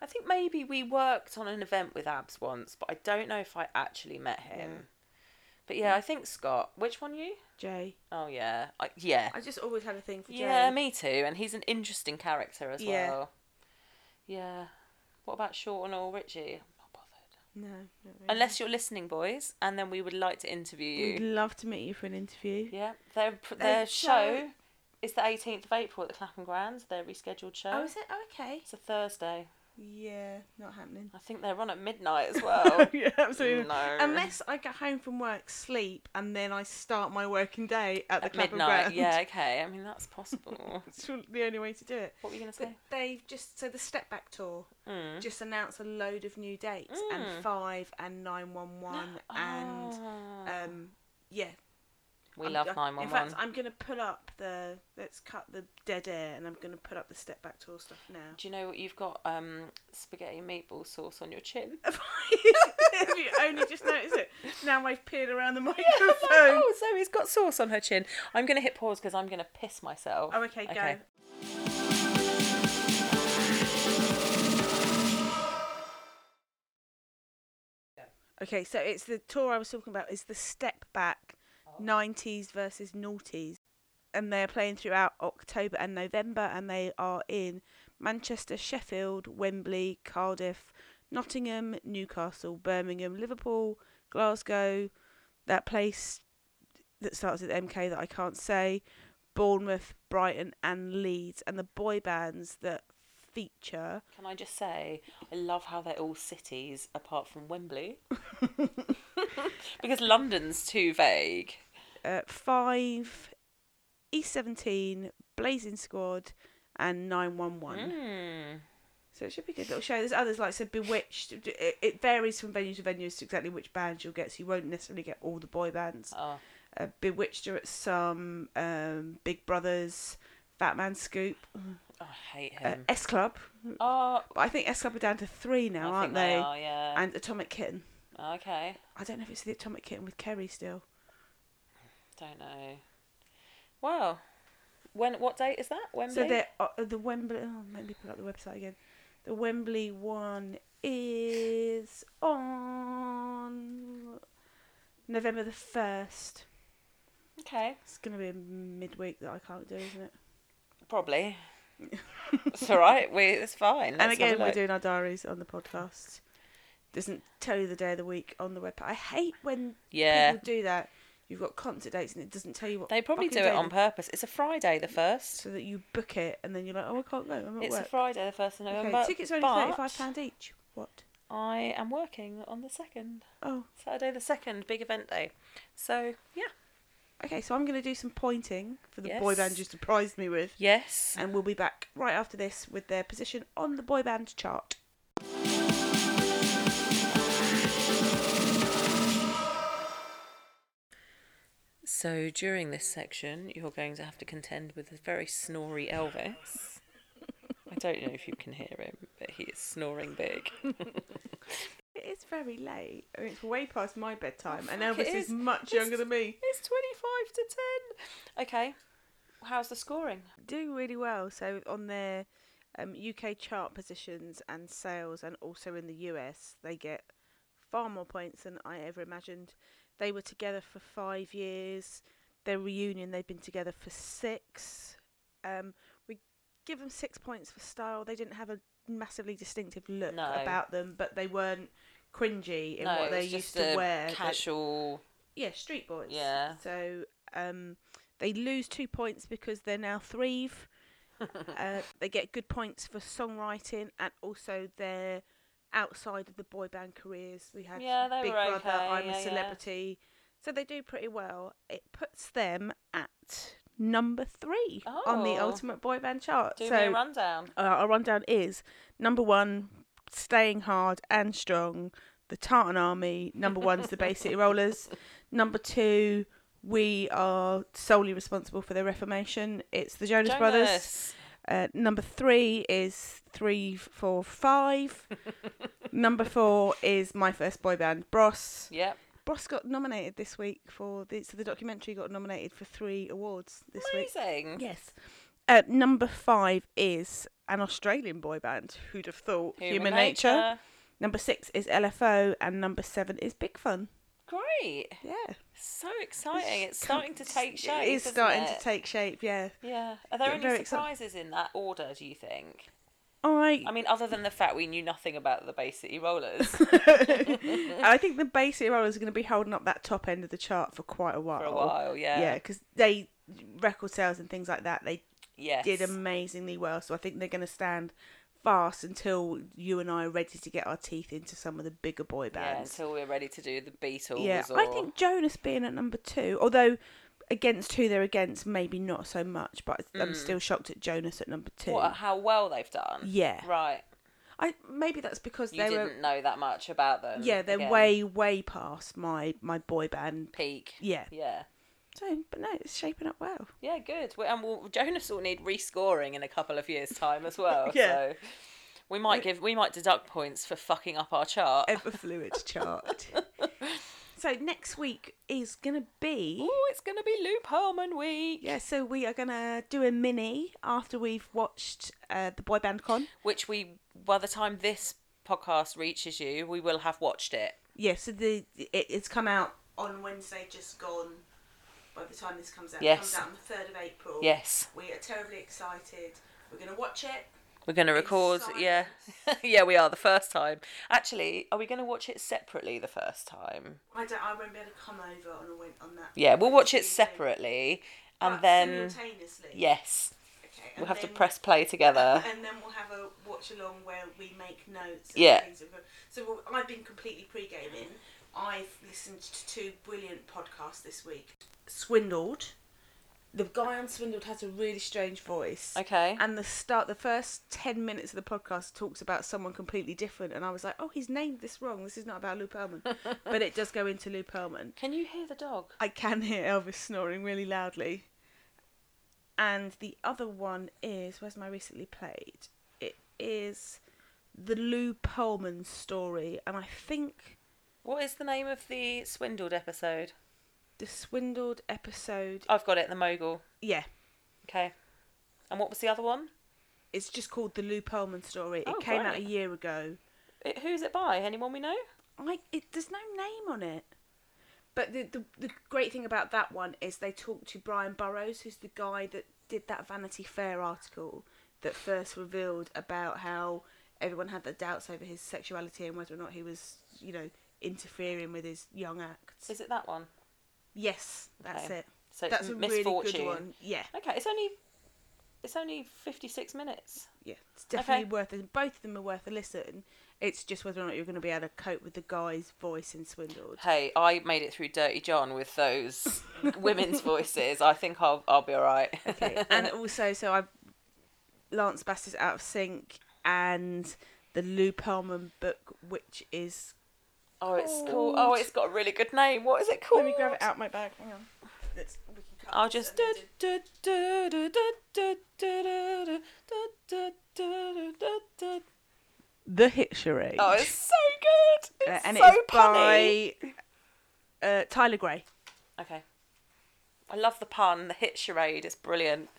S2: I think maybe we worked on an event with Abs once, but I don't know if I actually met him.
S3: Yeah.
S2: But yeah, I think Scott. Which one you?
S3: Jay.
S2: Oh yeah, I, yeah,
S3: I just always had a thing for Jay.
S2: yeah. Me too. And he's an interesting character as
S3: Yeah.
S2: well. Yeah. What about Sean or Ritchie? I'm not bothered.
S3: No, not really.
S2: Unless you're listening, boys, and then we would like to interview
S3: We'd
S2: you.
S3: love to meet you for an interview.
S2: Yeah, their their
S3: Uh,
S2: show is the 18th of April at the Clapham Grounds. Their rescheduled show.
S3: Oh, is it? Oh, okay.
S2: It's a Thursday.
S3: Yeah, not happening.
S2: I think they're on at midnight as well.
S3: yeah, absolutely.
S2: No.
S3: Unless I get home from work, sleep, and then I start my working day at the
S2: at
S3: Clapham
S2: midnight.
S3: Ground.
S2: Yeah, okay. I mean, that's possible.
S3: It's the only way to do it.
S2: what were you going to
S3: But
S2: say?
S3: they've just so the Step Back tour
S2: Mm.
S3: just announced a load of new dates
S2: Mm.
S3: and five and nine one one and
S2: Ah.
S3: um yeah.
S2: We
S3: I'm-
S2: love
S3: I- In fact, I'm gonna pull up the let's cut the dead air and I'm gonna put up the Step Back tour stuff now.
S2: Do you know what you've got? Um, spaghetti and meatball sauce on your chin.
S3: Have you only just noticed it? Now I've peered around the microphone.
S2: oh, Zoe's got sauce on her chin. I'm going to hit pause because I'm going to piss myself.
S3: Oh, okay, go. Okay, so it's the tour I was talking about. Is the Step Back, nineties versus noughties, and they're playing throughout October and November, and they are in Manchester, Sheffield, Wembley, Cardiff, Nottingham, Newcastle, Birmingham, Liverpool, Glasgow, that place that starts with MK that I can't say, Bournemouth, Brighton, and Leeds, and the boy bands that feature.
S2: Can I just say, I love how they're all cities apart from Wembley. because London's too vague.
S3: Uh, five, E17, Blazin' Squad, and 911.
S2: Mm.
S3: So it should be a good little show. There's others like so B*Witched. It, it varies from venue to venue as to exactly which bands you'll get. So you won't necessarily get all the boy bands.
S2: Oh,
S3: Uh, B*Witched are at some. Um, Big Brovaz, Fat Man Scoop,
S2: I hate
S3: uh,
S2: him.
S3: S Club.
S2: oh,
S3: But I think S Club are down to three now,
S2: I
S3: aren't
S2: they
S3: they?
S2: are, yeah.
S3: And Atomic Kitten.
S2: okay.
S3: I don't know if it's the Atomic Kitten with Kerry still.
S2: Don't know. Wow. When? What date is that? Wembley.
S3: So the uh, the Wembley. Oh, let me pull up the website again. The Wembley one is on November the first.
S2: okay.
S3: It's gonna be a midweek that I can't do, isn't it?
S2: Probably. it's all right. We. It's fine.
S3: and
S2: Let's have
S3: again, we're doing our diaries on the podcast. Doesn't tell you the day of the week on the web. I hate when
S2: Yeah.
S3: people do that. You've got concert dates and it doesn't tell you what.
S2: They probably do
S3: fucking
S2: it
S3: day
S2: on purpose. It's a Friday, the first.
S3: so that you book it and then you're like, oh, I can't go. I'm at
S2: It's a
S3: work.
S2: Friday, the first of November.
S3: okay, tickets are only
S2: but
S3: thirty-five pound each. What?
S2: I am working on the second.
S3: Oh,
S2: Saturday the second, big event day. So yeah.
S3: okay. So I'm going to do some pointing for the boy
S2: Yes.
S3: band you surprised me with,
S2: Yes.
S3: and we'll be back right after this with their position on the boy band chart.
S2: So during this section, you're going to have to contend with a very snory Elvis. I don't know if you can hear him, but he is snoring big.
S3: It is very late. I mean, it's way past my bedtime, and Elvis is
S2: is.
S3: much
S2: It's-
S3: younger than me.
S2: It's 25 to 10. Okay. How's the scoring?
S3: doing really well. So on their um, UK chart positions and sales, and also in the US, they get far more points than I ever imagined. They were together for five years. Their reunion, they've been together for six. Um, we give them six points for style. They didn't have a massively distinctive look
S2: No.
S3: about them, but they weren't cringy in
S2: no,
S3: what they used to wear.
S2: Casual.
S3: yeah, Street Boys.
S2: Yeah.
S3: So um, they lose two points because they're now three. uh, they get good points for songwriting and also their outside of the boy band careers. We had
S2: Yeah,
S3: Big Brother,
S2: okay,
S3: I'm
S2: yeah,
S3: a. Celebrity. So they do pretty well. It puts them at number three on the
S2: Oh.
S3: Ultimate Boy Band chart.
S2: Do
S3: so
S2: a rundown.
S3: uh, our rundown is number one, staying hard and strong. The Tartan Army. Number one's the Bay City Rollers. Number two, we are solely responsible for their reformation. It's the Jonas, Brothers. Uh, number three is three, four, five. number four is my first boy band, Bros.
S2: Yep.
S3: Bros got nominated this week for the so the documentary got nominated for three awards this week.
S2: Amazing.
S3: Yes. Uh, number five is an Australian boy band. Who'd have thought?
S2: Human,
S3: Nature.
S2: nature.
S3: Number six is LFO, and number seven is Big Fun.
S2: Great.
S3: Yeah,
S2: So exciting. It's starting to take shape.
S3: It is starting
S2: it?
S3: to take shape. Yeah.
S2: Yeah. Are there
S3: Yeah,
S2: any
S3: very exci-
S2: surprises in that order, do you think?
S3: I
S2: I mean, other than the fact we knew nothing about the Bay City Rollers
S3: I think the Bay City Rollers are going to be holding up that top end of the chart for quite a while.
S2: for a while, yeah.
S3: Yeah, because they record sales and things like that. They
S2: Yes.
S3: did amazingly well. So I think they're going to stand fast until you and I are ready to get our teeth into some of the bigger boy bands.
S2: Yeah, until we're ready to do the Beatles.
S3: Yeah,
S2: or...
S3: I think Jonas being at number two, although against who they're against, maybe not so much, but I'm still shocked at Jonas at number two.
S2: Mm. What, how well they've done.
S3: Yeah,
S2: Right.
S3: I maybe that's because
S2: You
S3: they
S2: didn't
S3: were.
S2: know that much about them.
S3: Yeah, they're
S2: again.
S3: way way past my my boy band.
S2: peak.
S3: Yeah,
S2: Yeah.
S3: So but no, it's shaping up well.
S2: Yeah, good. Well, And we'll, Jonas will need rescoring in a couple of years' time as well.
S3: Yeah.
S2: So we might give we might deduct points for fucking up our chart.
S3: Ever fluid chart. so next week is gonna be.
S2: Oh, it's gonna be Lou Pearlman week.
S3: Yeah, so we are gonna do a mini after we've watched uh, the boy band con.
S2: Which we, by the time this podcast reaches you, we will have watched it.
S3: Yeah, so the it, it's come out on Wednesday, just gone. By the time this comes out,
S2: Yes.
S3: it comes out on the third of April.
S2: Yes,
S3: we are terribly excited. We're gonna watch it.
S2: we're gonna record. Yeah, yeah, we are the first time. Actually, are we gonna watch it separately the first time?
S3: I don't. I won't be able to come over on a win on that.
S2: Yeah, we'll watch it separately, and
S3: But
S2: then
S3: simultaneously.
S2: yes,
S3: Okay.
S2: we'll have to press play together.
S3: And then we'll have a watch along where we make notes. And
S2: Yeah.
S3: Things that we've got- so we'll- I've been completely pre gaming. I've listened to two brilliant podcasts this week. Swindled. The guy on Swindled has a really strange voice.
S2: Okay.
S3: And the start, the first ten minutes of the podcast talks about someone completely different, and I was like, "Oh, he's named this wrong. This is not about Lou Pearlman." but it does go into Lou Pearlman.
S2: Can you hear the dog?
S3: I can hear Elvis snoring really loudly. and the other one is where's my recently played? It is the Lou Pearlman story, and I think
S2: What is the name of the swindled episode?
S3: the swindled episode.
S2: I've got it. The mogul.
S3: Yeah,
S2: Okay. And what was the other one?
S3: it's just called the Lou Pearlman story. It
S2: Oh,
S3: came out a
S2: great.
S3: year ago.
S2: It, who's it by? Anyone we know?
S3: I it there's no name on it. But the, the the great thing about that one is they talked to Bryan Burrough, who's the guy that did that Vanity Fair article that first revealed about how everyone had their doubts over his sexuality and whether or not he was, you know, interfering with his young acts.
S2: Is it that one?
S3: yes, that's
S2: Okay.
S3: it.
S2: So it's
S3: that's a
S2: misfortune.
S3: really good one. Yeah,
S2: Okay, it's only it's only fifty six minutes.
S3: yeah, it's definitely
S2: Okay.
S3: worth it. Both of them are worth a listen. It's just whether or not you're going to be able to cope with the guy's voice in Swindled.
S2: Hey, I made it through Dirty John with those women's voices. I think I'll I'll be all right.
S3: Okay, and also, so I Lance Bass is out of sync, and the Lou Pearlman book, which is
S2: Oh, it's cool. Oh, it's got a really good name. What is it called?
S3: Let me grab it out my bag. Hang on. It's, we can
S2: I'll just.
S3: The Hit Charade.
S2: Oh, it's so good. It's Uh,
S3: and
S2: so
S3: it's
S2: punny.
S3: by uh, Tyler Gray.
S2: Okay. I love the pun. The hit charade is brilliant.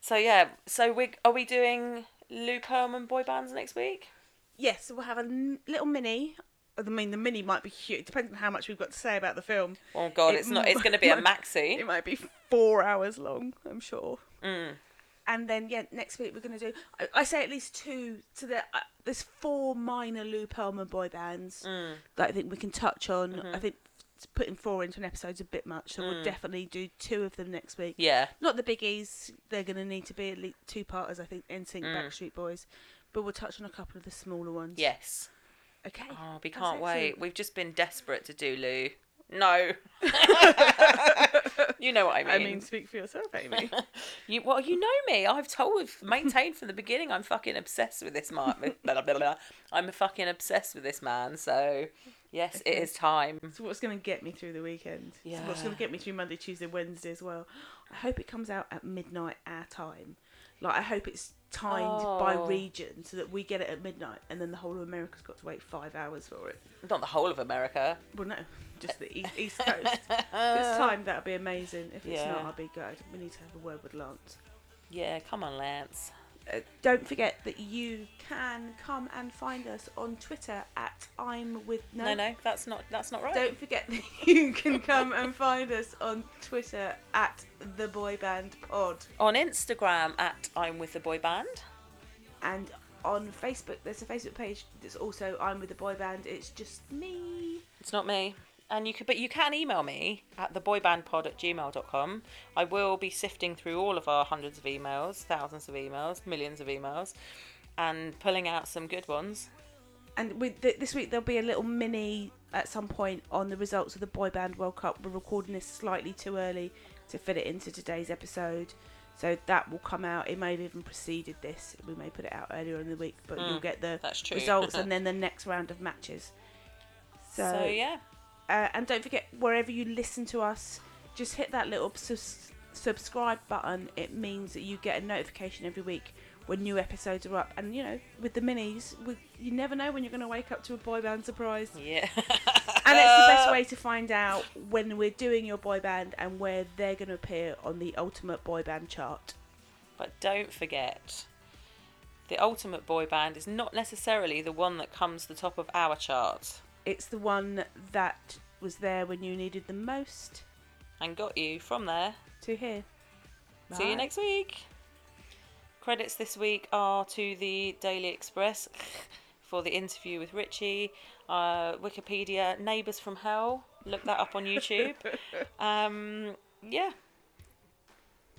S2: So yeah. So we are we doing Lou Herman boy bands next week?
S3: Yes, we'll have a little mini I mean, the mini might be huge. It depends on how much we've got to say about the film.
S2: Oh God,
S3: It
S2: it's not. It's going to be a maxi.
S3: It might be four hours long, I'm sure.
S2: Mm.
S3: And then yeah, next week we're going to do. I, I say at least two. So there, uh, there's four minor Lou Pearlman boy bands
S2: Mm.
S3: that I think we can touch on.
S2: Mm-hmm.
S3: I think putting four into an episode's a bit much, so
S2: Mm.
S3: we'll definitely do two of them next week.
S2: Yeah.
S3: Not the biggies. They're going to need to be at least two parters. I think NSYNC,
S2: Mm.
S3: Backstreet Boys, but we'll touch on a couple of the smaller ones.
S2: Yes.
S3: Okay.
S2: Oh, we can't wait.
S3: excellent.
S2: We've just been desperate to do Lou. No. you know what I mean.
S3: I mean, speak for yourself, Amy.
S2: You well, you know me. I've told, maintained from the beginning. I'm fucking obsessed with this man. blah, blah, blah. I'm fucking obsessed with this man. So, yes, it is time.
S3: So what's going to get me through the weekend? So what's going to get me through Monday, Tuesday, Wednesday as well? I hope it comes out at midnight our time. Like I hope it's timed by
S2: Oh.
S3: region so that we get it at midnight, and then the whole of America's got to wait five hours for it.
S2: Not the whole of America.
S3: Well, no, just the east, east coast. this time that'd be amazing. If it's
S2: Yeah.
S3: not, I'll be good. We need to have a word with Lance.
S2: Yeah, come on, Lance.
S3: Uh, don't forget that you can come and find us on Twitter at I'm with
S2: No, no, that's not that's not right.
S3: Don't forget that you can come and find us on Twitter at the Boy Band Pod
S2: On Instagram at I'm with the boy band.
S3: and on Facebook. There's a Facebook page that's also I'm with the Boy Band. It's just me.
S2: It's not me. And you can, but you can email me at theboybandpod at gmail.com. I will be sifting through all of our hundreds of emails, thousands of emails, millions of emails, and pulling out some good ones.
S3: And with th- this week there'll be a little mini at some point on the results of the Boy Band World Cup. We're recording this slightly too early to fit it into today's episode. So that will come out. It may have even preceded this. We may put it out earlier in the week, but hmm, you'll get the results and then the next round of matches.
S2: So, yeah,
S3: Uh, and don't forget, wherever you listen to us, just hit that little subscribe button. It means that you get a notification every week when new episodes are up. And you know, with the minis, with, you never know when you're going to wake up to a boy band surprise.
S2: yeah.
S3: And it's the best way to find out when we're doing your boy band and where they're going to appear on the Ultimate Boy Band chart.
S2: but don't forget, the ultimate boy band is not necessarily the one that comes to the top of our chart
S3: It's the one that was there when you needed them most
S2: and got you from there
S3: to hear.
S2: See you next week. Credits this week are to the Daily Express for the interview with Ritchie. Uh, Wikipedia, Neighbours from Hell. Look that up on YouTube. um, yeah.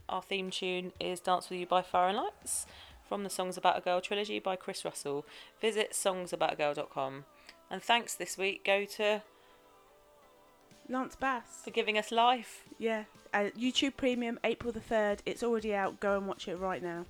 S2: Our theme tune is Dance With You by Fire and Lights from the Songs About a Girl trilogy by Chris Russell. Visit songsaboutagirl.com. And thanks this week go to
S3: Lance Bass.
S2: for giving us life.
S3: Yeah. Uh, YouTube Premium, April the 3rd. It's already out. Go and watch it right now.